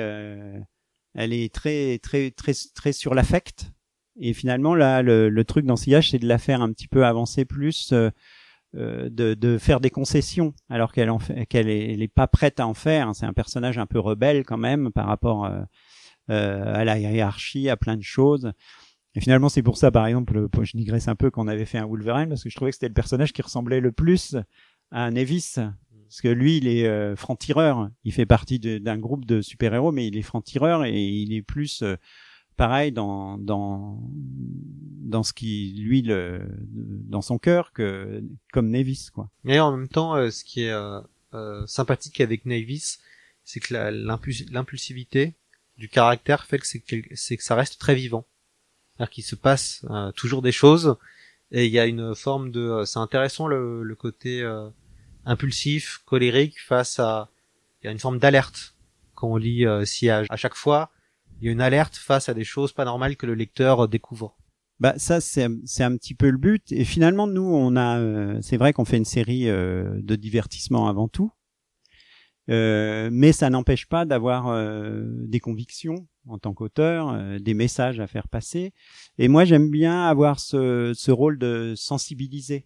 elle est très, très, très, très sur l'affect. Et finalement, là, le, le truc dans Sillage, c'est de la faire un petit peu avancer plus, euh, euh, de, de faire des concessions, alors qu'elle qu'elle est, est pas prête à en faire. C'est un personnage un peu rebelle quand même par rapport euh, euh, à la hiérarchie, à plein de choses. Et finalement, c'est pour ça, par exemple, je digresse un peu qu'on avait fait un Wolverine parce que je trouvais que c'était le personnage qui ressemblait le plus à Nevis. Parce que lui, il est euh, franc-tireur. Il fait partie d'un groupe de super-héros, mais il est franc-tireur et il est plus euh, pareil dans dans dans ce qui lui le dans son cœur que comme Nevis quoi. Mais en même temps, euh, ce qui est euh, euh, sympathique avec Navis, c'est que l'impulsivité du caractère fait que c'est c'est que ça reste très vivant. C'est-à-dire qu'il se passe euh, toujours des choses et il y a une forme de. c'est intéressant le, le côté impulsif, colérique face à. Il y a une forme d'alerte quand on lit Sillage. À chaque fois, il y a une alerte face à des choses pas normales que le lecteur euh, découvre. Bah ça c'est c'est un petit peu le but et finalement nous on a euh, c'est vrai qu'on fait une série euh, de divertissement avant tout. Euh, mais ça n'empêche pas d'avoir euh, des convictions en tant qu'auteur, euh, des messages à faire passer. Et moi, j'aime bien avoir ce, ce rôle de sensibiliser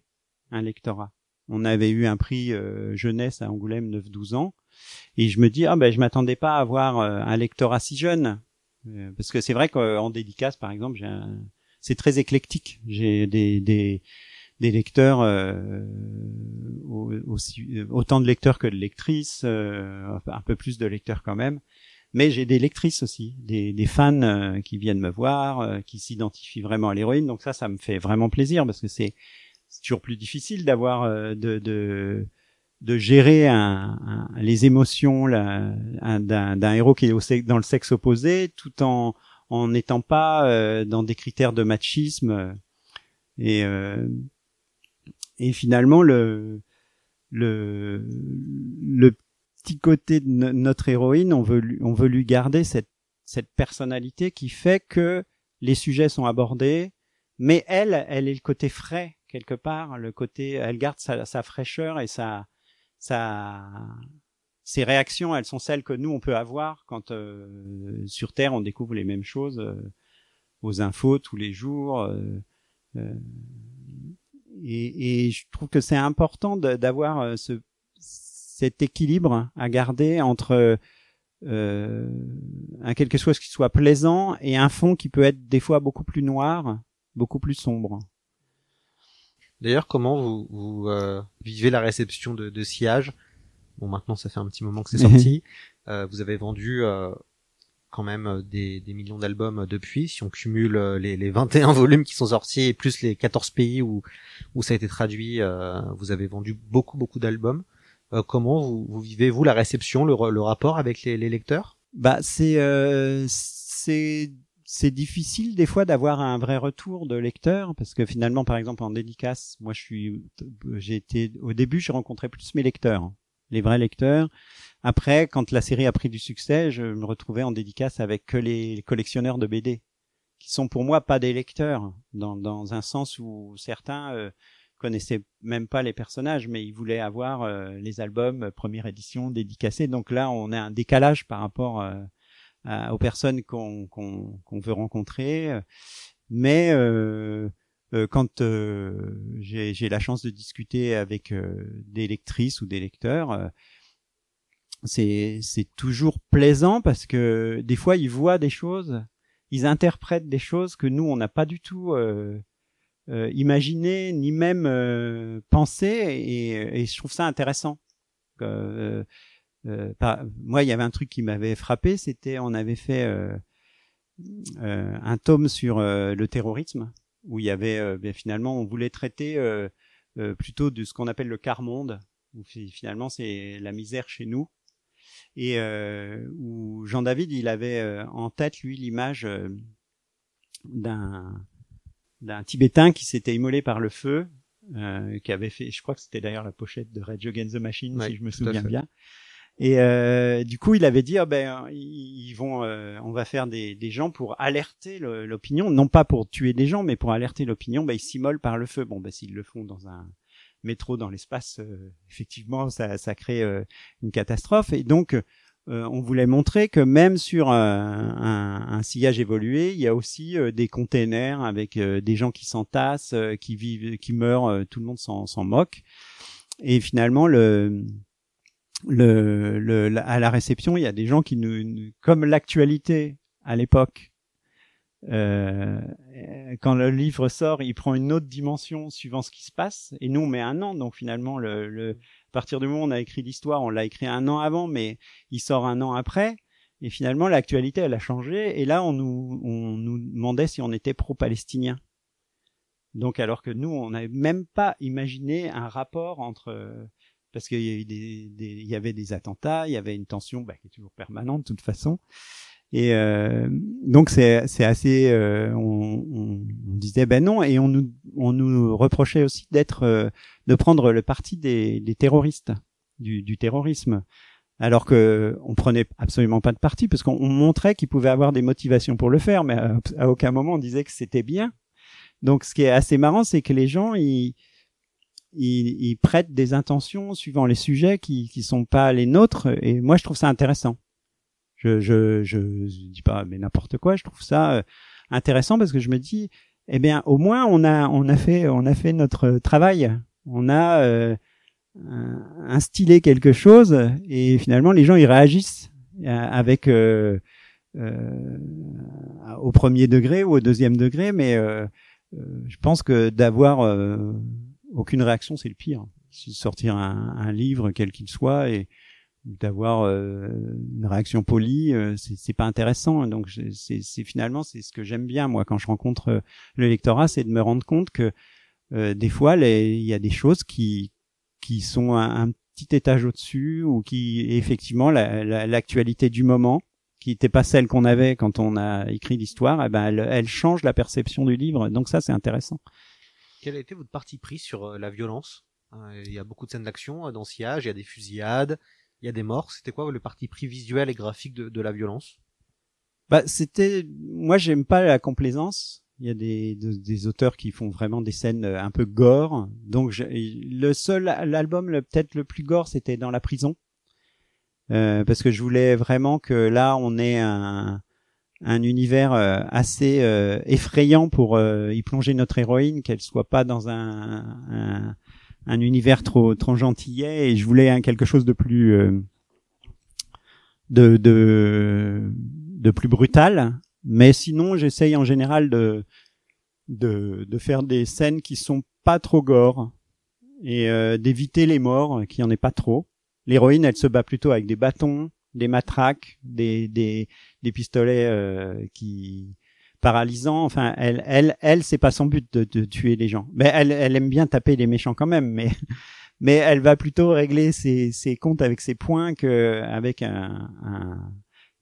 un lectorat. On avait eu un prix jeunesse à Angoulême 9-12 ans, et je me dis ah ben je m'attendais pas à avoir un lectorat si jeune, parce que c'est vrai qu'en dédicace par exemple, j'ai un... c'est très éclectique. J'ai des, des des lecteurs euh, au- aussi euh, autant de lecteurs que de lectrices, euh, un peu plus de lecteurs quand même. Mais j'ai des lectrices aussi, des, des fans euh, qui viennent me voir, euh, qui s'identifient vraiment à l'héroïne. Donc ça, ça me fait vraiment plaisir parce que c'est toujours plus difficile d'avoir euh, de, de de gérer un, un- les émotions d'un héros qui est au dans le sexe opposé, tout en en n'étant pas euh, dans des critères de machisme et euh, et finalement le le le petit côté de no- notre héroïne on veut lui, on veut lui garder cette cette personnalité qui fait que les sujets sont abordés mais elle elle est le côté frais quelque part le côté elle garde sa, sa fraîcheur et sa sa ses réactions elles sont celles que nous on peut avoir quand euh, sur terre on découvre les mêmes choses euh, aux infos tous les jours euh, euh, et, et je trouve que c'est important d'avoir euh, ce cet équilibre à garder entre euh, un quelque chose qui soit plaisant et un fond qui peut être des fois beaucoup plus noir, beaucoup plus sombre. D'ailleurs, comment vous, vous euh, vivez la réception de, de Sillage? Bon, maintenant, ça fait un petit moment que c'est sorti. Euh, vous avez vendu euh, quand même euh, des, des millions d'albums depuis. Si on cumule les, les 21 volumes qui sont sortis et plus les 14 pays où, où ça a été traduit, euh, vous avez vendu beaucoup, beaucoup d'albums. Euh, comment vous, vous vivez, vous, la réception, le, rapport avec les, les lecteurs? Bah c'est euh, c'est c'est difficile des fois d'avoir un vrai retour de lecteur parce que finalement par exemple en dédicace, moi je suis j'ai été au début j'ai rencontré plus mes lecteurs, les vrais lecteurs. Après quand la série a pris du succès, je me retrouvais en dédicace avec que les collectionneurs de BD qui sont pour moi pas des lecteurs dans dans un sens où certains euh, connaissaient même pas les personnages, mais ils voulaient avoir euh, les albums euh, première édition dédicacés. Donc là, on a un décalage par rapport euh, aux personnes qu'on qu'on qu'on veut rencontrer. Mais euh, euh, quand euh, j'ai la chance de discuter avec des lectrices ou des lecteurs, c'est c'est toujours plaisant parce que des fois ils voient des choses, ils interprètent des choses que nous on n'a pas du tout euh, euh, imaginé ni même euh, pensé et, et je trouve ça intéressant. Euh, par- moi, il y avait un truc qui m'avait frappé, c'était on avait fait euh, euh, un tome sur euh, le terrorisme où il y avait euh, ben, finalement on voulait traiter euh, euh, plutôt de ce qu'on appelle le quart monde où fi- finalement c'est la misère chez nous et euh, où Jean David il avait euh, en tête lui l'image euh, d'un d'un Tibétain qui s'était immolé par le feu, euh, qui avait fait, je crois que c'était d'ailleurs la pochette de Rage Against the Machine, Ouais, si je me souviens bien. Et euh, du coup, il avait dit, ah ben, ils ils vont, euh, on va faire des, des gens pour alerter le- l'opinion, non pas pour tuer des gens, mais pour alerter l'opinion. Ben, ils s'immolent par le feu. Bon, ben, s'ils le font dans un métro dans l'espace, euh, effectivement, ça, ça crée euh, une catastrophe. Et donc, euh, on voulait montrer que même sur euh, un, un sillage évolué, il y a aussi euh, des containers avec euh, des gens qui s'entassent, euh, qui vivent, qui meurent, euh, tout le monde s'en moque. Et finalement, le, le, le, la- à la réception, il y a des gens qui nous, comme l'actualité à l'époque, euh, quand le livre sort, il prend une autre dimension suivant ce qui se passe. Et nous, on met un an, donc finalement, le, le, à partir du moment où on a écrit l'histoire, on l'a écrit un an avant, mais il sort un an après. Et finalement, l'actualité, elle a changé. Et là, on nous, on nous demandait si on était pro-palestinien. Donc, alors que nous, on n'avait même pas imaginé un rapport entre, parce qu'il y, avait des attentats, il y avait une tension bah, qui est toujours permanente de toute façon. Et euh, donc c'est c'est assez, euh, on, on, disait ben non, et on nous on nous reprochait aussi d'être, euh, de prendre le parti des, des terroristes, du, du terrorisme, alors que on prenait absolument pas de parti parce qu'on on montrait qu'ils pouvaient avoir des motivations pour le faire, mais à, à aucun moment on disait que c'était bien. Donc ce qui est assez marrant, c'est que les gens ils ils, ils prêtent des intentions suivant les sujets qui qui sont pas les nôtres, et moi je trouve ça intéressant. Je je je, dis pas mais n'importe quoi, je trouve ça euh, intéressant parce que je me dis eh bien au moins on a on a fait on a fait notre travail, on a euh, quelque chose et finalement les gens ils réagissent euh, avec euh, euh, au premier degré ou au deuxième degré, mais euh, euh, je pense que d'avoir aucune réaction, c'est le pire. Si sortir un, un livre, quel qu'il soit, et d'avoir euh, une réaction polie, euh, c'est pas intéressant. Donc c'est finalement c'est ce que j'aime bien moi quand je rencontre euh, le lectorat, c'est de me rendre compte que euh, des fois il y a des choses qui qui sont un, un petit étage au-dessus ou qui effectivement la- la- l'actualité du moment qui n'était pas celle qu'on avait quand on a écrit l'histoire, eh ben elle, elle change la perception du livre. Donc ça, c'est intéressant. Quel a été votre parti pris sur euh, la violence? Euh, Il y a beaucoup de scènes d'action euh, dans Sillage, il y a des fusillades, il y a des morts. C'était quoi le parti pris visuel et graphique de, la violence? Bah, c'était, moi, j'aime pas la complaisance. Il y a des, de- des auteurs qui font vraiment des scènes euh, un peu gore. Donc, le seul, l'album, peut-être le plus gore, c'était dans la prison. Parce que je voulais vraiment que là, on ait un, un univers euh, assez euh, effrayant pour euh, y plonger notre héroïne, qu'elle soit pas dans un, un, un univers trop, trop gentillet. Et je voulais un, quelque chose de plus, euh, de, de, de plus brutal. Mais sinon, j'essaye en général de, de, de faire des scènes qui sont pas trop gore et euh, d'éviter les morts, qui en est pas trop. L'héroïne, elle se bat plutôt avec des bâtons, des matraques, des, des, des pistolets euh, qui paralysants. Enfin, elle, elle, elle, c'est pas son but de, de tuer les gens. Mais elle, elle aime bien taper les méchants quand même. Mais, mais elle va plutôt régler ses, ses comptes avec ses poings que avec un, un,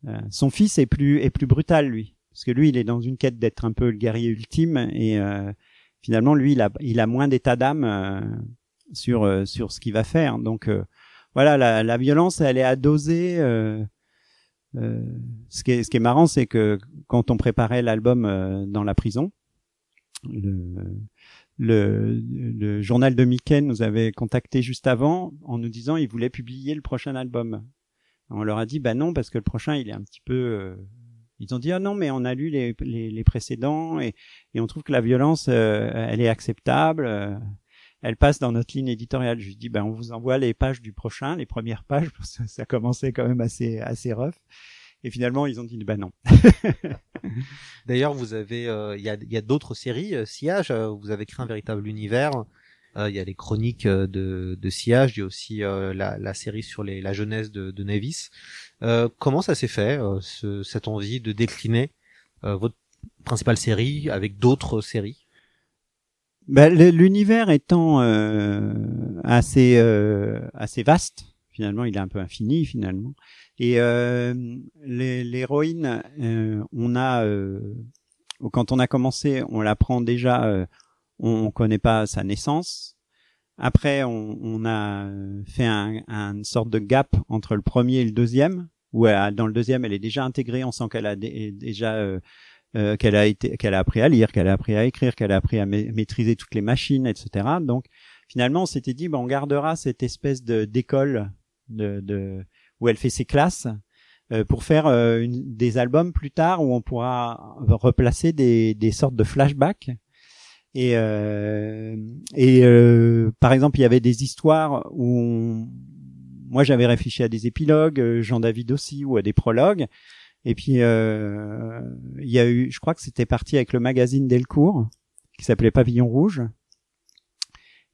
euh, son fils est plus est plus brutal lui parce que lui il est dans une quête d'être un peu le guerrier ultime et euh, finalement lui il a il a moins d'état d'âme euh, sur euh, sur ce qu'il va faire donc voilà la, la violence elle est à doser euh, euh, ce qui est ce qui est marrant c'est que quand on préparait l'album euh, dans la prison le, le, le journal de Mickey nous avait contacté juste avant en nous disant il voulait publier le prochain album. On leur a dit bah non parce que le prochain il est un petit peu euh, ils ont dit ah non mais on a lu les, les, les précédents et, et on trouve que la violence euh, elle est acceptable euh, elle passe dans notre ligne éditoriale je lui dis bah on vous envoie les pages du prochain les premières pages parce que ça commençait quand même assez assez rough et finalement ils ont dit bah non D'ailleurs, vous avez, euh, il y a, d'autres séries. euh, euh, vous avez créé un véritable univers. Euh, Il y a les chroniques de, de il y a aussi la, série sur la jeunesse de, de Nevis. Comment ça s'est fait, ce- cette envie de décliner votre principale série avec d'autres séries? Le- l'univers étant euh, assez euh, assez vaste, finalement, il est un peu infini finalement. Et euh, l'héroïne, euh, on a euh, quand on a commencé, on l'apprend déjà, euh, on, on connaît pas sa naissance. Après, on, a fait un, un- une sorte de gap entre le premier et le deuxième, où elle- dans le deuxième, elle est déjà intégrée. On sent qu'elle a dé- déjà euh, qu'elle a été, qu'elle a appris à lire, qu'elle a appris à écrire, qu'elle a appris à ma- maîtriser toutes les machines, etc. Donc, finalement, on s'était dit, ben, on gardera cette espèce de d'école de, de où elle fait ses classes euh, pour faire euh, une, des albums plus tard où on pourra replacer des, des sortes de flashbacks. Et, euh, et euh, par exemple, il y avait des histoires où on- moi j'avais réfléchi à des épilogues, euh, Jean-David aussi, ou à des prologues. Et puis euh, il y a eu, je crois que c'était parti avec le magazine Delcourt qui s'appelait Pavillon Rouge.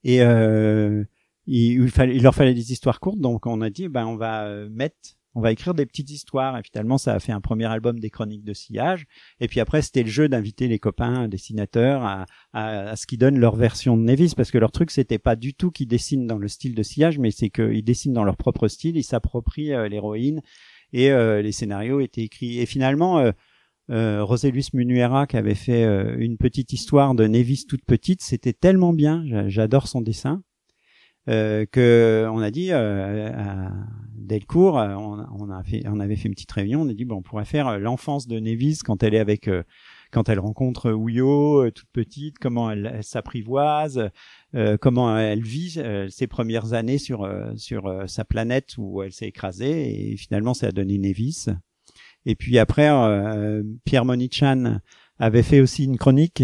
Et euh, il, il, il leur fallait des histoires courtes, donc on a dit ben on va euh, mettre, on va écrire des petites histoires. Et finalement ça a fait un premier album des chroniques de sillage. Et puis après c'était le jeu d'inviter les copains dessinateurs à, à, à ce qu'ils donnent leur version de Nevis, parce que leur truc c'était pas du tout qu'ils dessinent dans le style de sillage, mais c'est qu'ils dessinent dans leur propre style, ils s'approprient l'héroïne et euh, les scénarios étaient écrits. Et finalement, euh, euh, José Luis Munuera, qui avait fait euh, une petite histoire de Nevis toute petite, c'était tellement bien, j'a- j'adore son dessin, euh, que on a dit euh, à Delcourt, euh, on, on a fait, on avait fait une petite réunion, on a dit bon, on pourrait faire l'enfance de Nevis quand elle est avec, quand elle rencontre Ouyo, toute petite, comment elle, s'apprivoise, comment elle vit euh, ses premières années sur euh, sur euh, sa planète où elle s'est écrasée et finalement ça a donné Nevis. Et puis après euh, Pierre Monichan avait fait aussi une chronique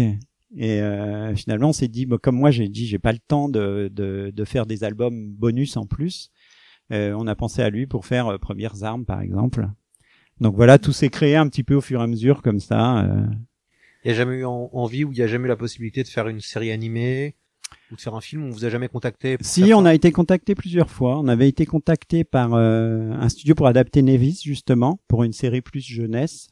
et euh, finalement on s'est dit bon, comme moi j'ai dit j'ai pas le temps de, de de faire des albums bonus en plus. Euh, on a pensé à lui pour faire euh, Premières armes par exemple. Donc voilà, tout s'est créé un petit peu au fur et à mesure comme ça. euh. Il y a jamais eu en- envie ou il y a jamais eu la possibilité de faire une série animée ou de faire un film On vous a jamais contacté Si, on a été contacté plusieurs fois. On avait été contacté par euh, un studio pour adapter Nevis, justement, pour une série plus jeunesse.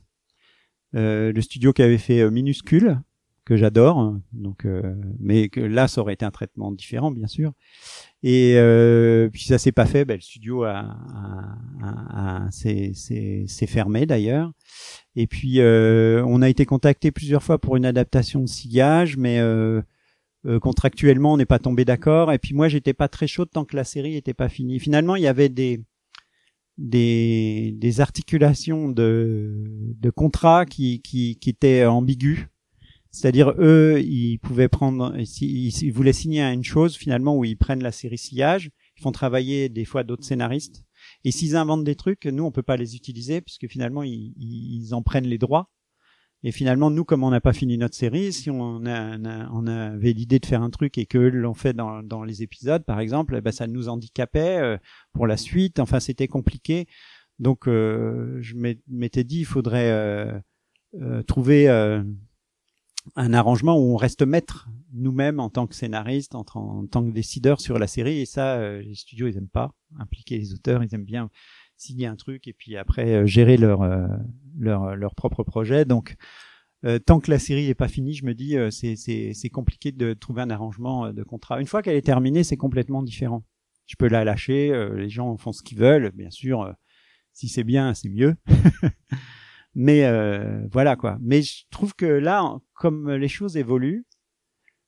Euh, le studio qui avait fait euh, Minuscule, que j'adore. hein. Donc, euh, mais que là, ça aurait été un traitement différent, bien sûr. Et euh, puis ça s'est pas fait. Ben, le studio a, a, a- a- s'est- fermé d'ailleurs. Et puis euh, on a été contacté plusieurs fois pour une adaptation de Sillage, mais euh, euh, contractuellement on n'est pas tombé d'accord. Et puis moi j'étais pas très chaude tant que la série était pas finie. Finalement il y avait des des, des articulations de, de contrats qui, qui, qui étaient ambigus. C'est-à-dire eux, ils pouvaient prendre, ils, ils voulaient signer à une chose finalement où ils prennent la série sillage, ils font travailler des fois d'autres scénaristes. Et s'ils inventent des trucs, nous on peut pas les utiliser puisque finalement ils, ils en prennent les droits. Et finalement, nous, comme on n'a pas fini notre série, si on, a, on, avait l'idée de faire un truc et que l'ont fait dans, dans les épisodes, par exemple, eh ben, ça nous handicapait euh, pour la suite. Enfin, c'était compliqué. Donc, euh, je m'étais dit, il faudrait euh, euh, trouver euh, un arrangement où on reste maître nous-mêmes en tant que scénariste, en, en tant que décideur sur la série. Et ça, euh, les studios, ils aiment pas impliquer les auteurs. Ils aiment bien signer un truc et puis après euh, gérer leur, euh, leur leur propre projet. Donc euh, tant que la série est pas finie, je me dis euh, c'est compliqué de trouver un arrangement euh, de contrat. Une fois qu'elle est terminée, c'est complètement différent. Je peux la lâcher, euh, les gens font ce qu'ils veulent, bien sûr. euh, si c'est bien, c'est mieux. Mais euh, voilà quoi. Mais je trouve que là, comme les choses évoluent,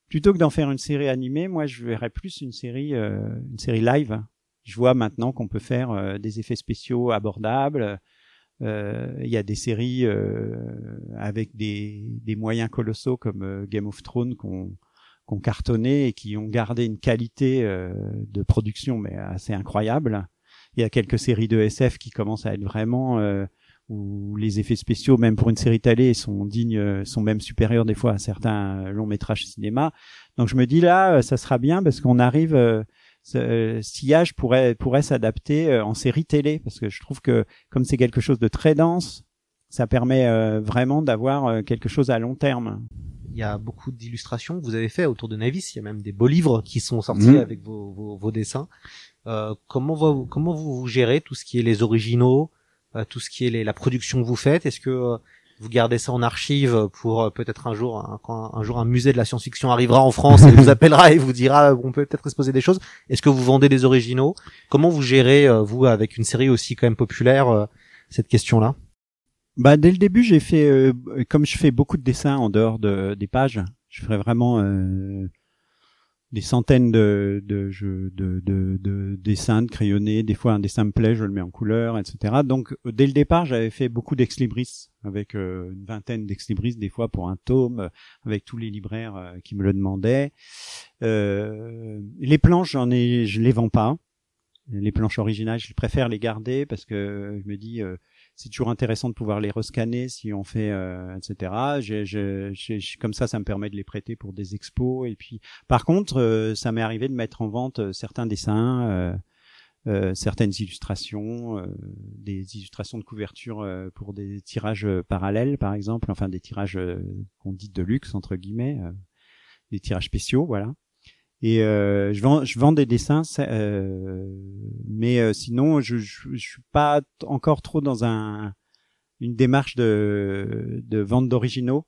plutôt que d'en faire une série animée, moi je verrais plus une série euh, une série live. Je vois maintenant qu'on peut faire euh, des effets spéciaux abordables. Euh, Il y a des séries euh, avec des, des moyens colossaux comme Game of Thrones qu'on qu'on cartonné et qui ont gardé une qualité de production mais assez incroyable. Il y a quelques séries de SF qui commencent à être vraiment où les effets spéciaux, même pour une série télé, sont dignes, sont même supérieurs des fois à certains longs métrages cinéma. Donc je me dis là, ça sera bien parce qu'on arrive. Ce euh, sillage pourrait pourrait s'adapter euh, en série télé parce que je trouve que comme c'est quelque chose de très dense, ça permet euh, vraiment d'avoir euh, quelque chose à long terme. Il y a beaucoup d'illustrations que vous avez fait autour de Navis. Il y a même des beaux livres qui sont sortis Mhm. avec vos, vos, vos dessins. Euh, comment vous, comment vous, vous gérez tout ce qui est les originaux, euh, tout ce qui est les, la production que vous faites? Est-ce que euh, vous gardez ça en archive pour euh, peut-être un jour, un, quand un jour un musée de la science-fiction arrivera en France et vous appellera et vous dira euh, on peut peut-être exposer des choses. Est-ce que vous vendez des originaux? Comment vous gérez euh, vous avec une série aussi quand même populaire cette question-là? Bah dès le début, j'ai fait euh, comme je fais beaucoup de dessins en dehors de, des pages, je ferais vraiment euh, des centaines de dessins de crayonnés. Des fois, un dessin me plaît, je le mets en couleur, etc. Donc euh, dès le départ, j'avais fait beaucoup d'ex libris avec euh, une vingtaine d'ex libris des fois pour un tome, euh, avec tous les libraires qui me le demandaient. Les planches, j'en ai, je les vends pas. Les planches originales, je préfère les garder parce que je me dis c'est toujours intéressant de pouvoir les rescanner si on fait euh, etc j'ai, j'ai, j'ai- comme ça ça me permet de les prêter pour des expos. Et puis par contre euh, ça m'est arrivé de mettre en vente euh, certains dessins euh, euh, certaines illustrations euh, des illustrations de couverture euh, pour des tirages euh, parallèles par exemple. Enfin des tirages qu'on dit de luxe entre guillemets des tirages spéciaux voilà et euh, je vends des dessins euh, mais euh, sinon je, je suis pas encore trop dans un une démarche de vente d'originaux.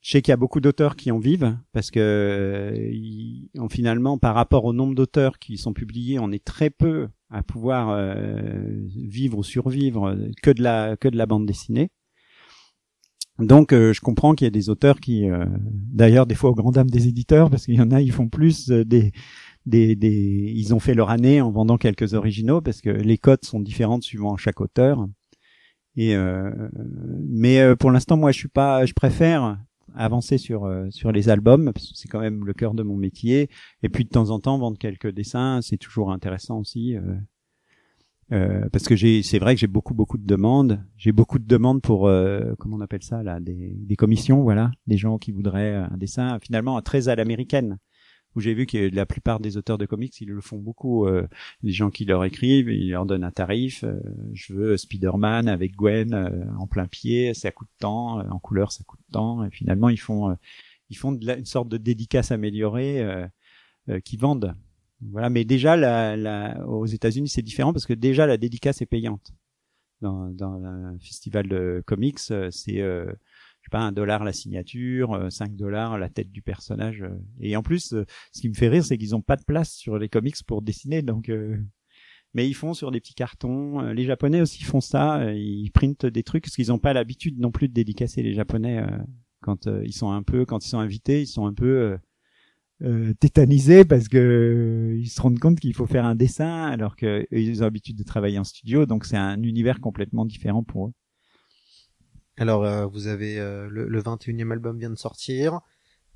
Je sais qu'il y a beaucoup d'auteurs qui en vivent parce que ils- finalement par rapport au nombre d'auteurs qui sont publiés on est très peu à pouvoir vivre ou survivre que de la bande dessinée donc euh, je comprends qu'il y a des auteurs qui, euh, d'ailleurs des fois aux grandes dames des éditeurs, parce qu'il y en a, ils font plus euh, des, des, des, ils ont fait leur année en vendant quelques originaux, parce que les cotes sont différentes suivant chaque auteur. Et euh, mais euh, pour l'instant, moi, je suis pas, je préfère avancer sur sur les albums, parce que c'est quand même le cœur de mon métier. Et puis de temps en temps, vendre quelques dessins, c'est toujours intéressant aussi. Euh, euh, parce que j'ai, c'est vrai que j'ai beaucoup beaucoup de demandes. J'ai beaucoup de demandes pour euh, comment on appelle ça là, des, des commissions, voilà, des gens qui voudraient un dessin finalement très à l'américaine. Où j'ai vu que la plupart des auteurs de comics, ils le font beaucoup. Euh, les gens qui leur écrivent, ils leur donnent un tarif. euh, je veux Spider-Man avec Gwen euh, en plein pied, ça coûte tant. euh, en couleur, ça coûte tant. Et finalement, ils font, euh, ils font de la- une sorte de dédicace améliorée euh, euh, qui vendent. Voilà, mais déjà la, la, aux États-Unis c'est différent parce que déjà la dédicace est payante. Dans, dans un festival de comics, euh, c'est euh, je sais pas, un dollar la signature, euh, 5 dollars la tête du personnage. euh. Et en plus, euh, ce qui me fait rire, c'est qu'ils ont pas de place sur les comics pour dessiner, donc. euh, Mais ils font sur des petits cartons. Euh, Les Japonais aussi font ça. euh, Ils printent des trucs parce qu'ils n'ont pas l'habitude non plus de dédicacer les Japonais euh, quand euh, ils sont un peu, quand ils sont invités, ils sont un peu euh, euh, tétanisés parce que euh, ils se rendent compte qu'il faut faire un dessin alors que eux, ils ont l'habitude de travailler en studio. Donc c'est un univers complètement différent pour eux. Alors, euh, vous avez euh, le, le 21e album vient de sortir.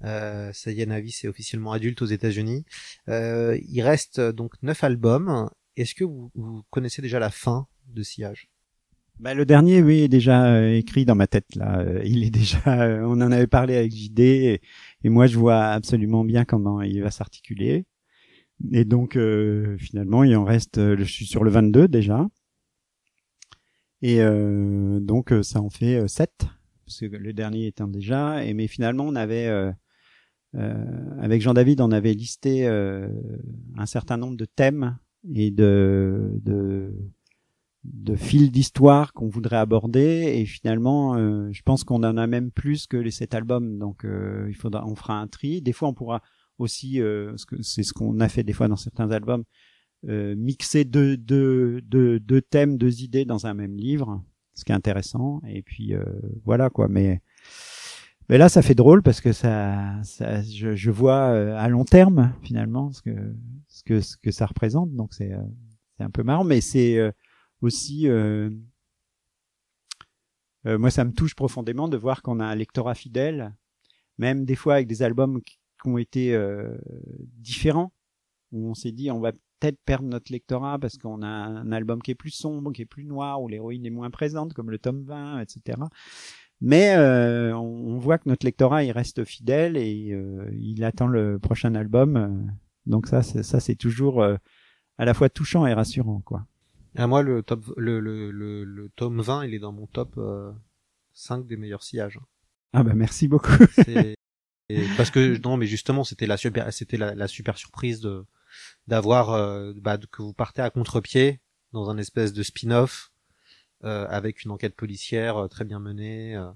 Euh, ça y est, Navi, c'est officiellement adulte aux États-Unis. Euh, il reste euh, donc neuf albums. Est-ce que vous, vous connaissez déjà la fin de Sillage? Bah, le dernier, oui, est déjà euh, écrit dans ma tête là. Euh, il est déjà, euh, on en avait parlé avec JD et, et moi je vois absolument bien comment il va s'articuler. Et donc euh, finalement, il en reste, euh, je suis sur le 22 déjà. Et euh, donc euh, ça en fait euh, 7 parce que le dernier étant déjà. Et mais finalement, on avait euh, euh, avec Jean-David, on avait listé euh, un certain nombre de thèmes et de, de de fil d'histoire qu'on voudrait aborder. Et finalement euh, je pense qu'on en a même plus que les sept albums. Donc euh, il faudra on fera un tri. Des fois on pourra aussi euh, c'est ce qu'on a fait des fois dans certains albums euh, mixer deux, deux, deux, deux thèmes deux idées dans un même livre ce qui est intéressant. Et puis euh, voilà quoi. Mais mais là ça fait drôle parce que ça, ça je, je vois euh, à long terme finalement ce que ce que ce que ça représente. Donc c'est c'est un peu marrant. Mais c'est aussi euh, euh, moi ça me touche profondément de voir qu'on a un lectorat fidèle même des fois avec des albums qui, ont été euh, différents où on s'est dit on va peut-être perdre notre lectorat parce qu'on a un album qui est plus sombre qui est plus noir où l'héroïne est moins présente comme le tome 20 etc mais euh, on, voit que notre lectorat il reste fidèle et euh, il attend le prochain album euh, donc ça ça c'est toujours euh, à la fois touchant et rassurant quoi À moi, le top, le, le, le, le tome 20, il est dans mon top euh, 5 des meilleurs sillages. ah bah merci beaucoup C'est- et parce que non, mais justement, c'était la super, c'était la, la super surprise de d'avoir euh, bah, que vous partez à contre-pied dans un espèce de spin-off euh, avec une enquête policière euh, très bien menée euh,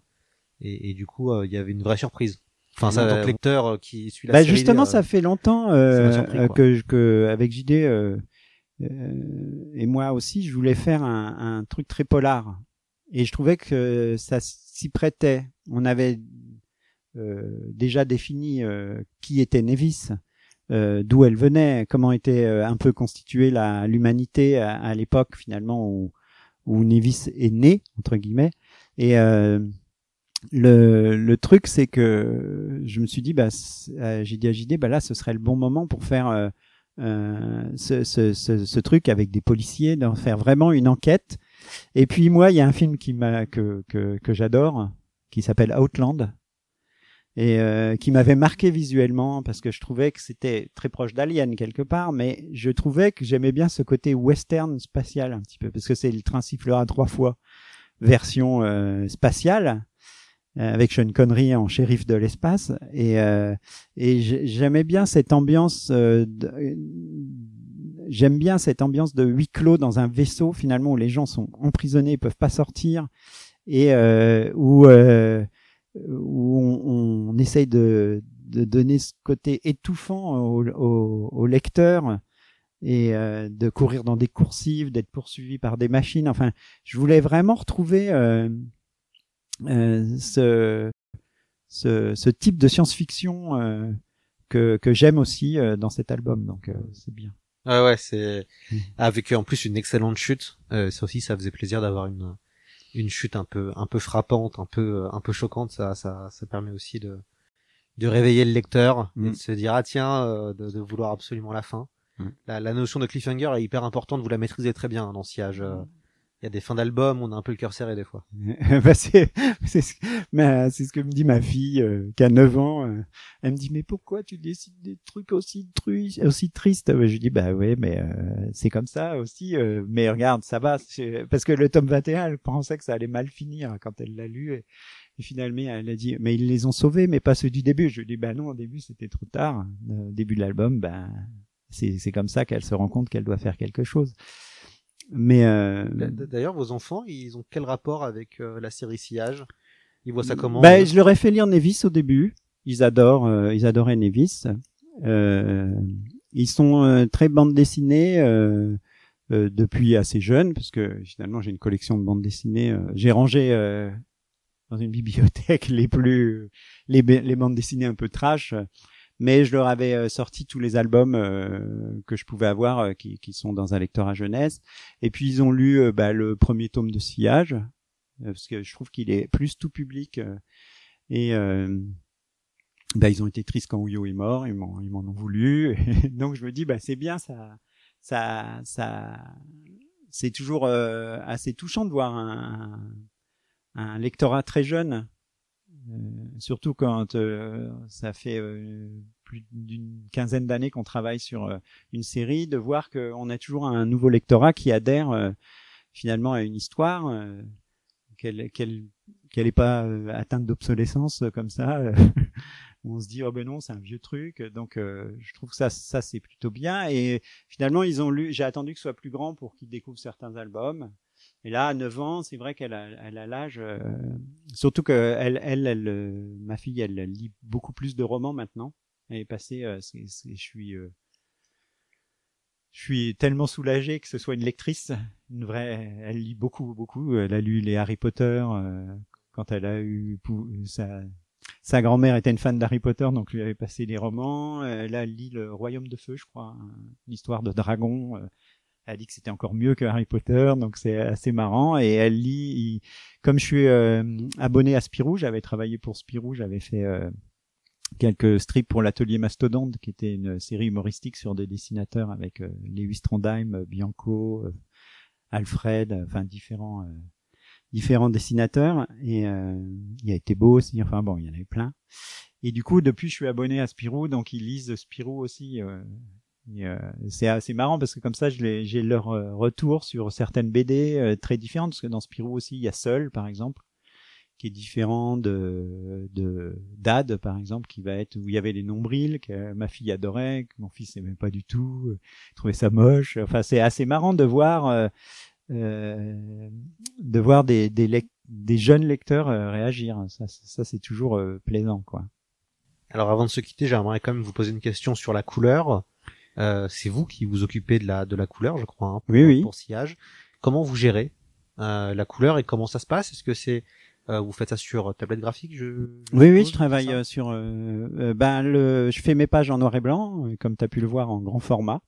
et, et du coup, euh, il y avait une vraie surprise. Enfin, ça, en tant que lecteur euh, qui suit la Bah série, justement, euh, ça fait longtemps ça m'a euh, surpris, euh, quoi. que, que avec JD et moi aussi, je voulais faire un, un truc très polar, et je trouvais que ça s'y prêtait. On avait euh, déjà défini euh, qui était Nevis, euh, d'où elle venait, comment était euh, un peu constituée la l'humanité à, à l'époque finalement où, où Nevis est né entre guillemets, et euh, le, le truc, c'est que je me suis dit, bah, c- euh, j'ai dit à JD, bah là, ce serait le bon moment pour faire euh, euh, ce, ce, ce, ce truc avec des policiers, d'en faire vraiment une enquête. Et puis moi, il y a un film qui m'a que que, que j'adore, qui s'appelle Outland, et euh, qui m'avait marqué visuellement parce que je trouvais que c'était très proche d'Alien quelque part, mais je trouvais que j'aimais bien ce côté western spatial un petit peu parce que c'est le train sifflera trois fois version euh, spatiale euh, avec Sean Connery en shérif de l'espace et euh, et j'ai- j'aimais bien cette ambiance euh, j'aime bien cette ambiance de huis clos dans un vaisseau finalement où les gens sont emprisonnés ils peuvent pas sortir et euh, où euh, où on, on essaye de, de donner ce côté étouffant au, au, au lecteur et euh, de courir dans des coursives, d'être poursuivi par des machines. Enfin, je voulais vraiment retrouver euh, euh, ce, ce, ce type de science-fiction euh, que, que j'aime aussi euh, dans cet album. Donc, euh, c'est bien. Ouais, ouais, c'est Mm. avec en plus une excellente chute. Euh, ça aussi, ça faisait plaisir d'avoir une une chute un peu un peu frappante, un peu un peu choquante. Ça ça ça permet aussi de de réveiller le lecteur et Mm. de se dire ah tiens euh, de, de vouloir absolument la fin. Mm. La, la notion de cliffhanger est hyper importante. Vous la maîtrisez très bien hein, dans Sillage. Euh, Il y a des fins d'album, on a un peu le cœur serré des fois. bah, c'est ce, c'est ce que me dit ma fille euh, qui a 9 ans. euh. elle me dit mais pourquoi tu décides des trucs aussi tru- aussi tristes? Je lui dis bah ouais mais euh, c'est comme ça aussi. euh, mais regarde ça va parce que le tome 21 elle pensait que ça allait mal finir quand elle l'a lu et, et finalement elle a dit mais ils les ont sauvés mais pas ceux du début. Je lui dis bah non au début c'était trop tard. Au début de l'album c'est c'est comme ça qu'elle se rend compte qu'elle doit faire quelque chose. Mais euh, D'ailleurs, vos enfants, ils ont quel rapport avec euh, la série Sillage? Ils voient ça comment Ben, je leur ai fait lire Nevis au début. Ils adorent, euh, ils adoraient Nevis. Euh, ils sont euh, très bande dessinée euh, euh, depuis assez jeune, parce que finalement j'ai une collection de bandes dessinées. euh, j'ai rangé euh, dans une bibliothèque les plus les, les bandes dessinées un peu trash, mais je leur avais euh, sorti tous les albums euh, que je pouvais avoir euh, qui, qui sont dans un lecteur à jeunesse. Et puis ils ont lu bah, le premier tome de Sillage, parce que je trouve qu'il est plus tout public et bah, ils ont été tristes quand Ouyo est mort, ils m'en ils m'en ont voulu. Donc je me dis bah c'est bien ça ça ça c'est toujours euh, assez touchant de voir un, un lectorat très jeune surtout quand euh, ça fait euh, plus d'une quinzaine d'années qu'on travaille sur euh, une série, de voir qu'on a toujours un nouveau lectorat qui adhère euh, finalement à une histoire, euh, qu'elle qu'elle qu'elle n'est pas euh, atteinte d'obsolescence euh, comme ça. euh, on se dit oh ben non c'est un vieux truc donc euh, je trouve que ça ça c'est plutôt bien et finalement ils ont lu j'ai attendu que ce soit plus grand pour qu'ils découvrent certains albums et là à 9 ans c'est vrai qu'elle a elle a l'âge euh, surtout que elle elle, elle euh, ma fille elle lit beaucoup plus de romans maintenant elle est passée euh, je suis euh, je suis tellement soulagé que ce soit une lectrice, une vraie. Elle lit beaucoup, beaucoup. Elle a lu les Harry Potter euh, quand elle a eu sa sa grand-mère était une fan d'Harry Potter, donc lui avait passé les romans. Elle a lu le Royaume de Feu, je crois, hein, une histoire de dragon. Elle dit que c'était encore mieux que Harry Potter, donc c'est assez marrant. Et elle lit, comme je suis euh, abonné à Spirou, j'avais travaillé pour Spirou, j'avais fait euh, quelques strips pour l'atelier Mastodonte, qui était une série humoristique sur des dessinateurs avec euh, Lewis Trondheim, euh, Bianco, euh, Alfred, euh, enfin différents différents dessinateurs. Et il a été beau aussi. Enfin bon, il y en avait plein. Et du coup, depuis, je suis abonné à Spirou, donc ils lisent Spirou aussi. Euh, c'est assez marrant parce que comme ça, j'ai leur euh, retour sur certaines BD euh, très différentes. Parce que dans Spirou aussi, il y a Seul, par exemple qui est différent de de Dad par exemple qui va être où il y avait les nombrils que ma fille adorait que mon fils n'aimait pas du tout euh, trouvait ça moche enfin c'est assez marrant de voir euh, de voir des des, lec- des jeunes lecteurs réagir ça ça c'est toujours euh, plaisant quoi Alors avant de se quitter, j'aimerais quand même vous poser une question sur la couleur. Euh, c'est vous qui vous occupez de la de la couleur, je crois, hein, pour, Oui, oui. pour sillage. Comment vous gérez euh, la couleur et comment ça se passe? Est-ce que c'est euh, vous faites ça sur tablette graphique je, oui oui je travaille sur ben le je fais mes pages en noir et blanc comme tu as pu le voir en grand format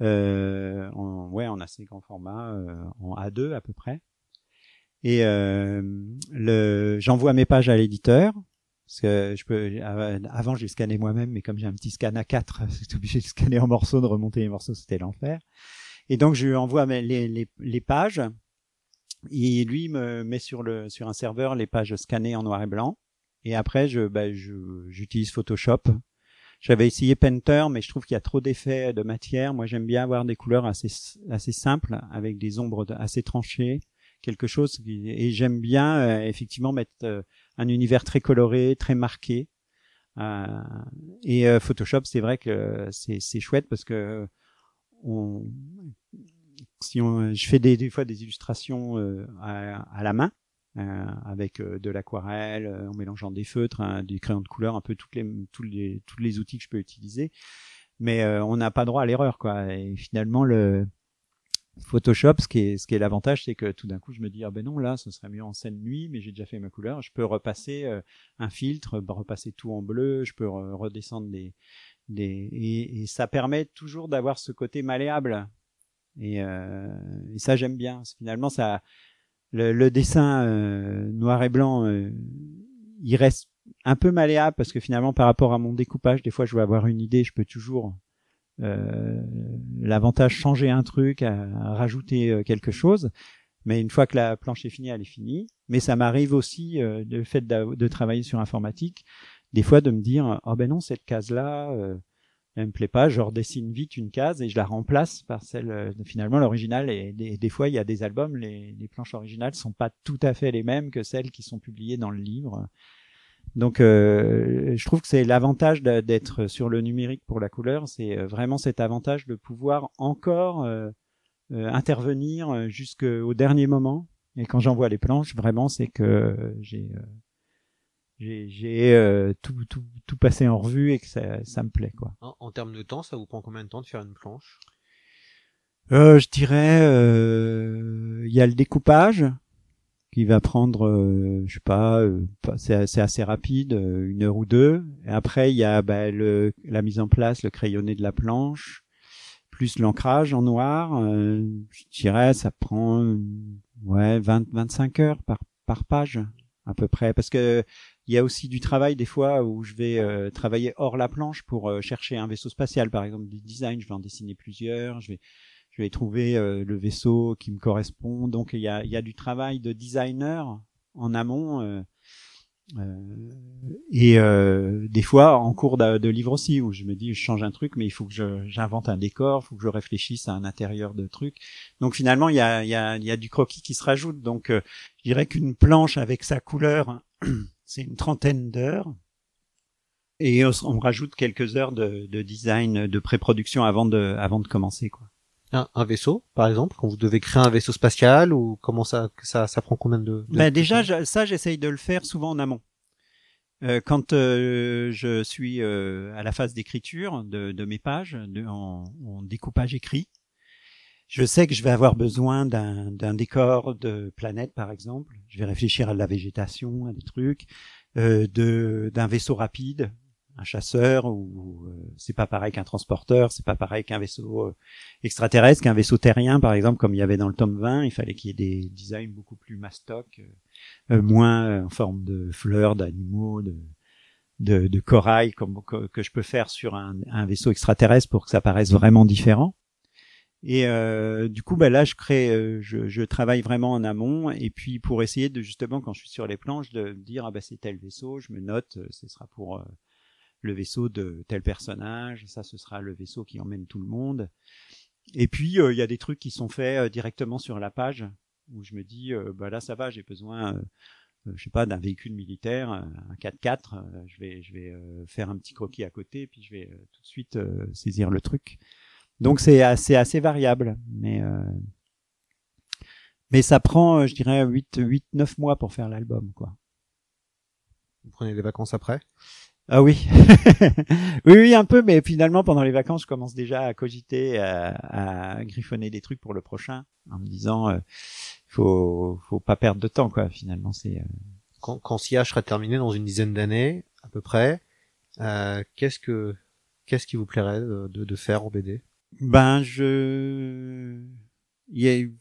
euh, en, ouais, en assez grand format, euh, en A2 à peu près. Et euh, le, j'envoie mes pages à l'éditeur. Parce que je peux, av- avant, j'ai scanné moi-même, mais comme j'ai un petit scan A4, j'étais obligé de scanner en morceaux, de remonter les morceaux, c'était l'enfer. Et donc, je lui envoie les, les, les pages. Et lui me met sur le sur un serveur les pages scannées en noir et blanc. Et après, je, bah, j'utilise Photoshop. J'avais essayé Painter, mais je trouve qu'il y a trop d'effets de matière. Moi, j'aime bien avoir des couleurs assez assez simples, avec des ombres assez tranchées, quelque chose. Et j'aime bien euh, effectivement mettre euh, un univers très coloré, très marqué. Euh, et euh, Photoshop, c'est vrai que c'est chouette parce que on, si on, je fais des, fois des illustrations euh, à, la main euh, avec euh, de l'aquarelle, euh, en mélangeant des feutres, hein, des crayons de couleur, un peu toutes les, tous les les outils que je peux utiliser. Mais euh, on n'a pas droit à l'erreur, quoi. Et finalement, le Photoshop, ce qui est ce qui est l'avantage, c'est que tout d'un coup, je me dis ah ben non, là, ce serait mieux en scène nuit, mais j'ai déjà fait ma couleur. Je peux repasser euh, un filtre, bah, repasser tout en bleu. Je peux re- redescendre des des et, et ça permet toujours d'avoir ce côté malléable. Et, euh, et ça, j'aime bien. Finalement, ça le, le dessin euh, noir et blanc, euh, il reste un peu malléable parce que finalement, par rapport à mon découpage, des fois, je vais avoir une idée, je peux toujours l'avantage changer un truc, à, rajouter euh, quelque chose. Mais une fois que la planche est finie, elle est finie. Mais ça m'arrive aussi, euh, le fait de travailler sur informatique, des fois de me dire, oh ben non, cette case-là, euh, elle me plaît pas, je redessine vite une case et je la remplace par celle euh, finalement l'original. Et des, des fois, il y a des albums, les, les planches originales sont pas tout à fait les mêmes que celles qui sont publiées dans le livre. Donc, euh, je trouve que c'est l'avantage d'être sur le numérique pour la couleur, c'est euh, vraiment cet avantage de pouvoir encore euh, euh, intervenir euh, jusqu'au dernier moment. Et quand j'envoie les planches, vraiment, c'est que j'ai euh, j'ai j'ai, euh, tout, tout tout passé en revue et que ça ça me plaît quoi. En, en termes de temps, ça vous prend combien de temps de faire une planche? Euh, je dirais, euh, il y a le découpage qui va prendre, euh, je sais pas, euh, c'est assez rapide, euh, une heure ou deux. Après, il y a bah, le, la mise en place, le crayonné de la planche, plus l'ancrage en noir. euh, je dirais, ça prend ouais 20, 25 heures par par page à peu près, parce que il y a aussi du travail des fois où je vais euh, travailler hors la planche pour euh, chercher un vaisseau spatial, par exemple des designs. Je vais en dessiner plusieurs. Je vais je vais trouver euh, le vaisseau qui me correspond. Donc il y a, y a du travail de designer en amont. euh, euh, et euh, des fois en cours de, livre aussi où je me dis je change un truc mais il faut que j'invente un décor, il faut que je réfléchisse à un intérieur de truc. Donc finalement il y a, y a, y a du croquis qui se rajoute. Donc euh, je dirais qu'une planche avec sa couleur c'est une trentaine d'heures. Et on rajoute quelques heures de, de design, de pré-production avant de, avant de commencer, quoi. Un, un vaisseau, par exemple, quand vous devez créer un vaisseau spatial ou comment ça ça ça prend combien de, de Ben déjà, ça, j'essaye de le faire souvent en amont. Euh, quand euh, je suis euh, à la phase d'écriture de, de mes pages, de, en, en découpage écrit, je sais que je vais avoir besoin d'un d'un décor de planète, par exemple. Je vais réfléchir à de la végétation, à des trucs, euh, de d'un vaisseau rapide, un chasseur, ou euh, c'est pas pareil qu'un transporteur, c'est pas pareil qu'un vaisseau euh, extraterrestre, qu'un vaisseau terrien, par exemple, comme il y avait dans le tome 20. Il fallait qu'il y ait des designs beaucoup plus mastoc, euh, euh, moins euh, en forme de fleurs, d'animaux, de, de, de corail, comme que, je peux faire sur un, un vaisseau extraterrestre pour que ça paraisse vraiment différent. Et du coup, bah là, je crée, je, je travaille vraiment en amont, et puis pour essayer de justement, quand je suis sur les planches, de dire ah bah c'est tel vaisseau, je me note, ce sera pour le vaisseau de tel personnage, ça ce sera le vaisseau qui emmène tout le monde. Et puis euh, il y a des trucs qui sont faits euh, directement sur la page où je me dis euh, bah là ça va, j'ai besoin je sais pas d'un véhicule militaire, un 4x4, euh, je vais je vais faire un petit croquis à côté puis je vais tout de suite saisir le truc. Donc c'est assez assez variable mais mais ça prend je dirais 8 8 9 mois pour faire l'album quoi. Vous prenez des vacances après? Ah oui, oui, oui, un peu, mais finalement, pendant les vacances, je commence déjà à cogiter, à, à griffonner des trucs pour le prochain, en me disant, euh, faut, faut pas perdre de temps, quoi. Finalement, c'est. euh, Quand, quand SIA sera terminé dans une dizaine d'années, à peu près, euh, qu'est-ce que qu'est-ce qui vous plairait de, de, de faire en BD Ben, je, il y a, il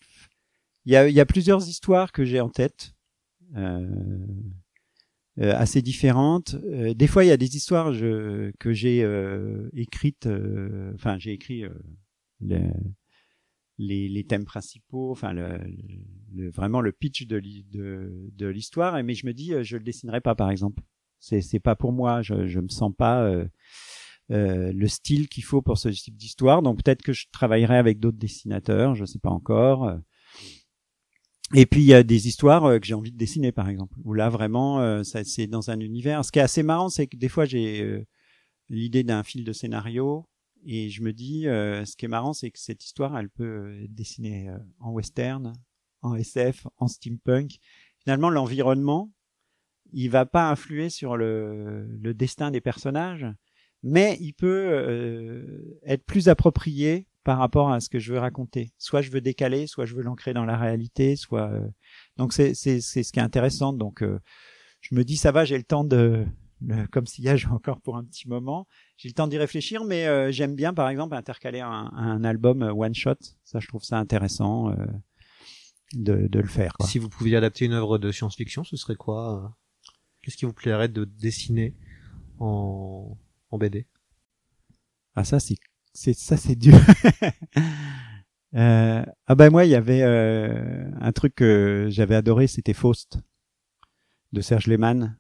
y a, il y a plusieurs histoires que j'ai en tête. Euh, euh, assez différentes. Euh, des fois, il y a des histoires je, que j'ai euh, écrites. euh, Enfin, j'ai écrit euh, le- les, les thèmes principaux, enfin le, le- vraiment le pitch de, de, de l'histoire. Mais je me dis, euh, je le dessinerai pas, par exemple. C'est c'est pas pour moi. Je je me sens pas le style qu'il faut pour ce type d'histoire. Donc peut-être que je travaillerai avec d'autres dessinateurs. Je sais pas encore. Et puis il y a des histoires euh, que j'ai envie de dessiner par exemple, où là vraiment euh, c'est dans un univers. Ce qui est assez marrant, c'est que des fois j'ai euh, l'idée d'un fil de scénario et je me dis, euh, ce qui est marrant, c'est que cette histoire, elle peut euh, être dessinée euh, en western, en SF, en steampunk. Finalement, l'environnement, il va pas influer sur le, le destin des personnages, mais il peut être plus approprié par rapport à ce que je veux raconter. Soit je veux décaler, soit je veux l'ancrer dans la réalité, soit euh, donc c'est c'est c'est ce qui est intéressant. Donc euh, je me dis ça va, j'ai le temps de le, comme s'il y a j'ai encore pour un petit moment, j'ai le temps d'y réfléchir, mais euh, j'aime bien par exemple intercaler un, un album one shot. Ça je trouve ça intéressant euh, de de le faire. Quoi. Si vous pouviez adapter une œuvre de science-fiction, ce serait quoi euh Qu'est-ce qui vous plairait de dessiner en, en BD Ah ça c'est c'est ça c'est dur. euh, ah ben moi il y avait euh, un truc que j'avais adoré, c'était Faust de Serge Lehmann.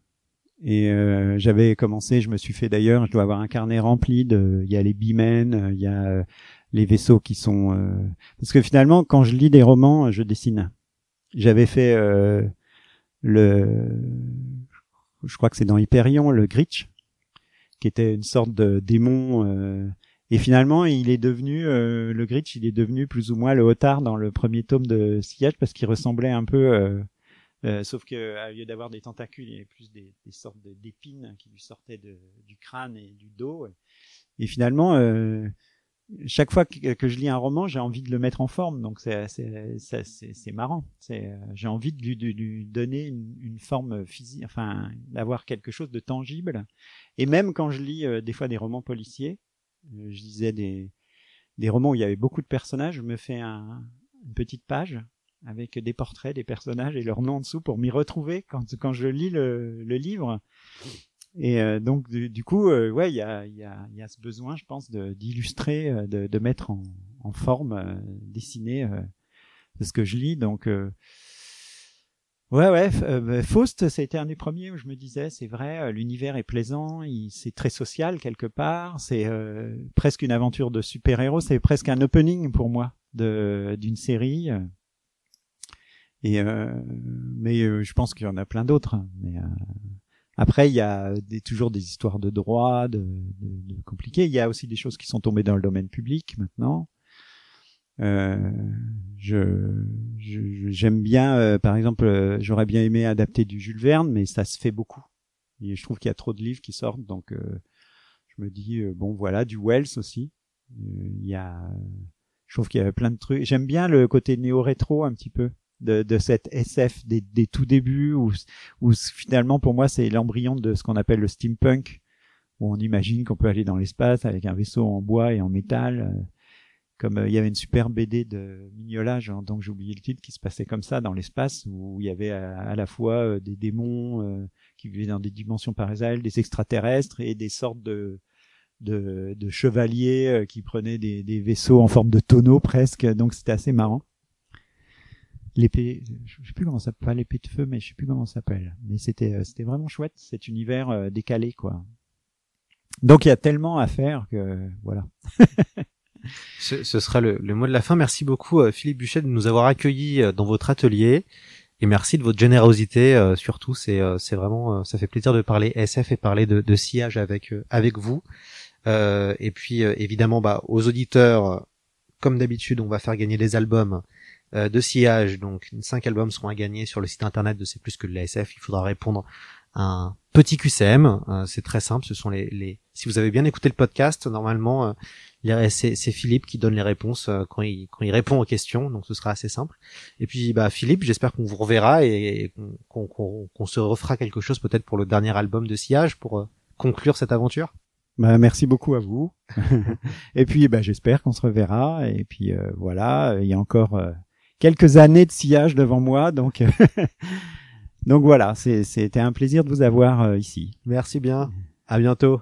Et euh, j'avais commencé, je me suis fait d'ailleurs, je dois avoir un carnet rempli de, il y a les bimens, il y a euh, les vaisseaux qui sont, euh, parce que finalement quand je lis des romans, je dessine. J'avais fait euh, le, je crois que c'est dans Hyperion, le Gritch, qui était une sorte de démon. Euh, Et finalement, il est devenu euh, le Gritch, il est devenu plus ou moins le Otard dans le premier tome de Sillage parce qu'il ressemblait un peu, euh, euh, sauf que au lieu d'avoir des tentacules, il y avait plus des, des sortes d'épines qui lui sortaient de, du crâne et du dos. Et finalement, euh, chaque fois que, je lis un roman, j'ai envie de le mettre en forme. Donc c'est c'est marrant. Euh, j'ai envie de lui, de lui donner une, une forme physique, enfin d'avoir quelque chose de tangible. Et même quand je lis euh, des fois des romans policiers, euh, je lisais des des romans où il y avait beaucoup de personnages, je me fais un, une petite page avec des portraits des personnages et leurs noms en dessous pour m'y retrouver quand quand je lis le, le livre. Et euh, donc du, coup, euh, ouais, il y a, y, a, y a ce besoin, je pense, d'illustrer, euh, de, de mettre en, en forme, euh, dessiner euh, ce que je lis. Donc euh, ouais, ouais, euh, bah, Faust, ça a été un des premiers où je me disais, c'est vrai, euh, l'univers est plaisant, c'est très social quelque part, c'est euh, presque une aventure de super-héros, c'est presque un opening pour moi d'une série. Et euh, mais euh, je pense qu'il y en a plein d'autres. hein. Mais euh, après, il y a des, toujours des histoires de droit, de, de, de. Il y a aussi des choses qui sont tombées dans le domaine public maintenant. Euh, je j'aime bien, euh, par exemple, euh, j'aurais bien aimé adapter du Jules Verne, mais ça se fait beaucoup. Et je trouve qu'il y a trop de livres qui sortent, donc euh, je me dis euh, bon voilà, du Wells aussi. Euh, Il y a, je trouve qu'il y a plein de trucs. J'aime bien le côté néo-rétro un petit peu de, de cette SF des, des tout débuts où, où finalement pour moi c'est l'embryon de ce qu'on appelle le steampunk où on imagine qu'on peut aller dans l'espace avec un vaisseau en bois et en métal comme euh, il y avait une super BD de Mignola genre, donc j'ai oublié le titre qui se passait comme ça dans l'espace où il y avait à, à la fois euh, des démons euh, qui vivaient dans des dimensions parallèles des extraterrestres et des sortes de de, de chevaliers euh, qui prenaient des, des vaisseaux en forme de tonneaux presque. Donc c'était assez marrant. L'épée je sais plus comment ça s'appelle pas l'épée de feu mais je sais plus comment ça s'appelle. Mais c'était euh, c'était vraiment chouette. Cet univers euh, décalé quoi. Donc il y a tellement à faire que voilà Ce, ce sera le, le mot de la fin. Merci beaucoup euh, Philippe Buchet de nous avoir accueillis euh, dans votre atelier et merci de votre générosité euh, surtout. C'est euh, vraiment euh, ça fait plaisir de parler SF et parler de, de sillage avec avec vous. Et puis évidemment bah, aux auditeurs, comme d'habitude, on va faire gagner des albums de sillage. Donc cinq albums seront à gagner sur le site internet de C'est plus que de la SF. Il faudra répondre à un petit QCM. C'est très simple. Ce sont les, les si vous avez bien écouté le podcast, normalement. C'est Philippe qui donne les réponses euh, quand il quand il répond aux questions, donc ce sera assez simple. Et puis bah Philippe, j'espère qu'on vous reverra et, qu'on se refera quelque chose peut-être pour le dernier album de Sillage pour euh, conclure cette aventure. Bah, merci beaucoup à vous. et puis, bah, j'espère qu'on se reverra. Et puis, euh, voilà, il y a encore euh, quelques années de sillage devant moi. Donc, donc voilà, c'était un plaisir de vous avoir euh, ici. Merci bien. À bientôt.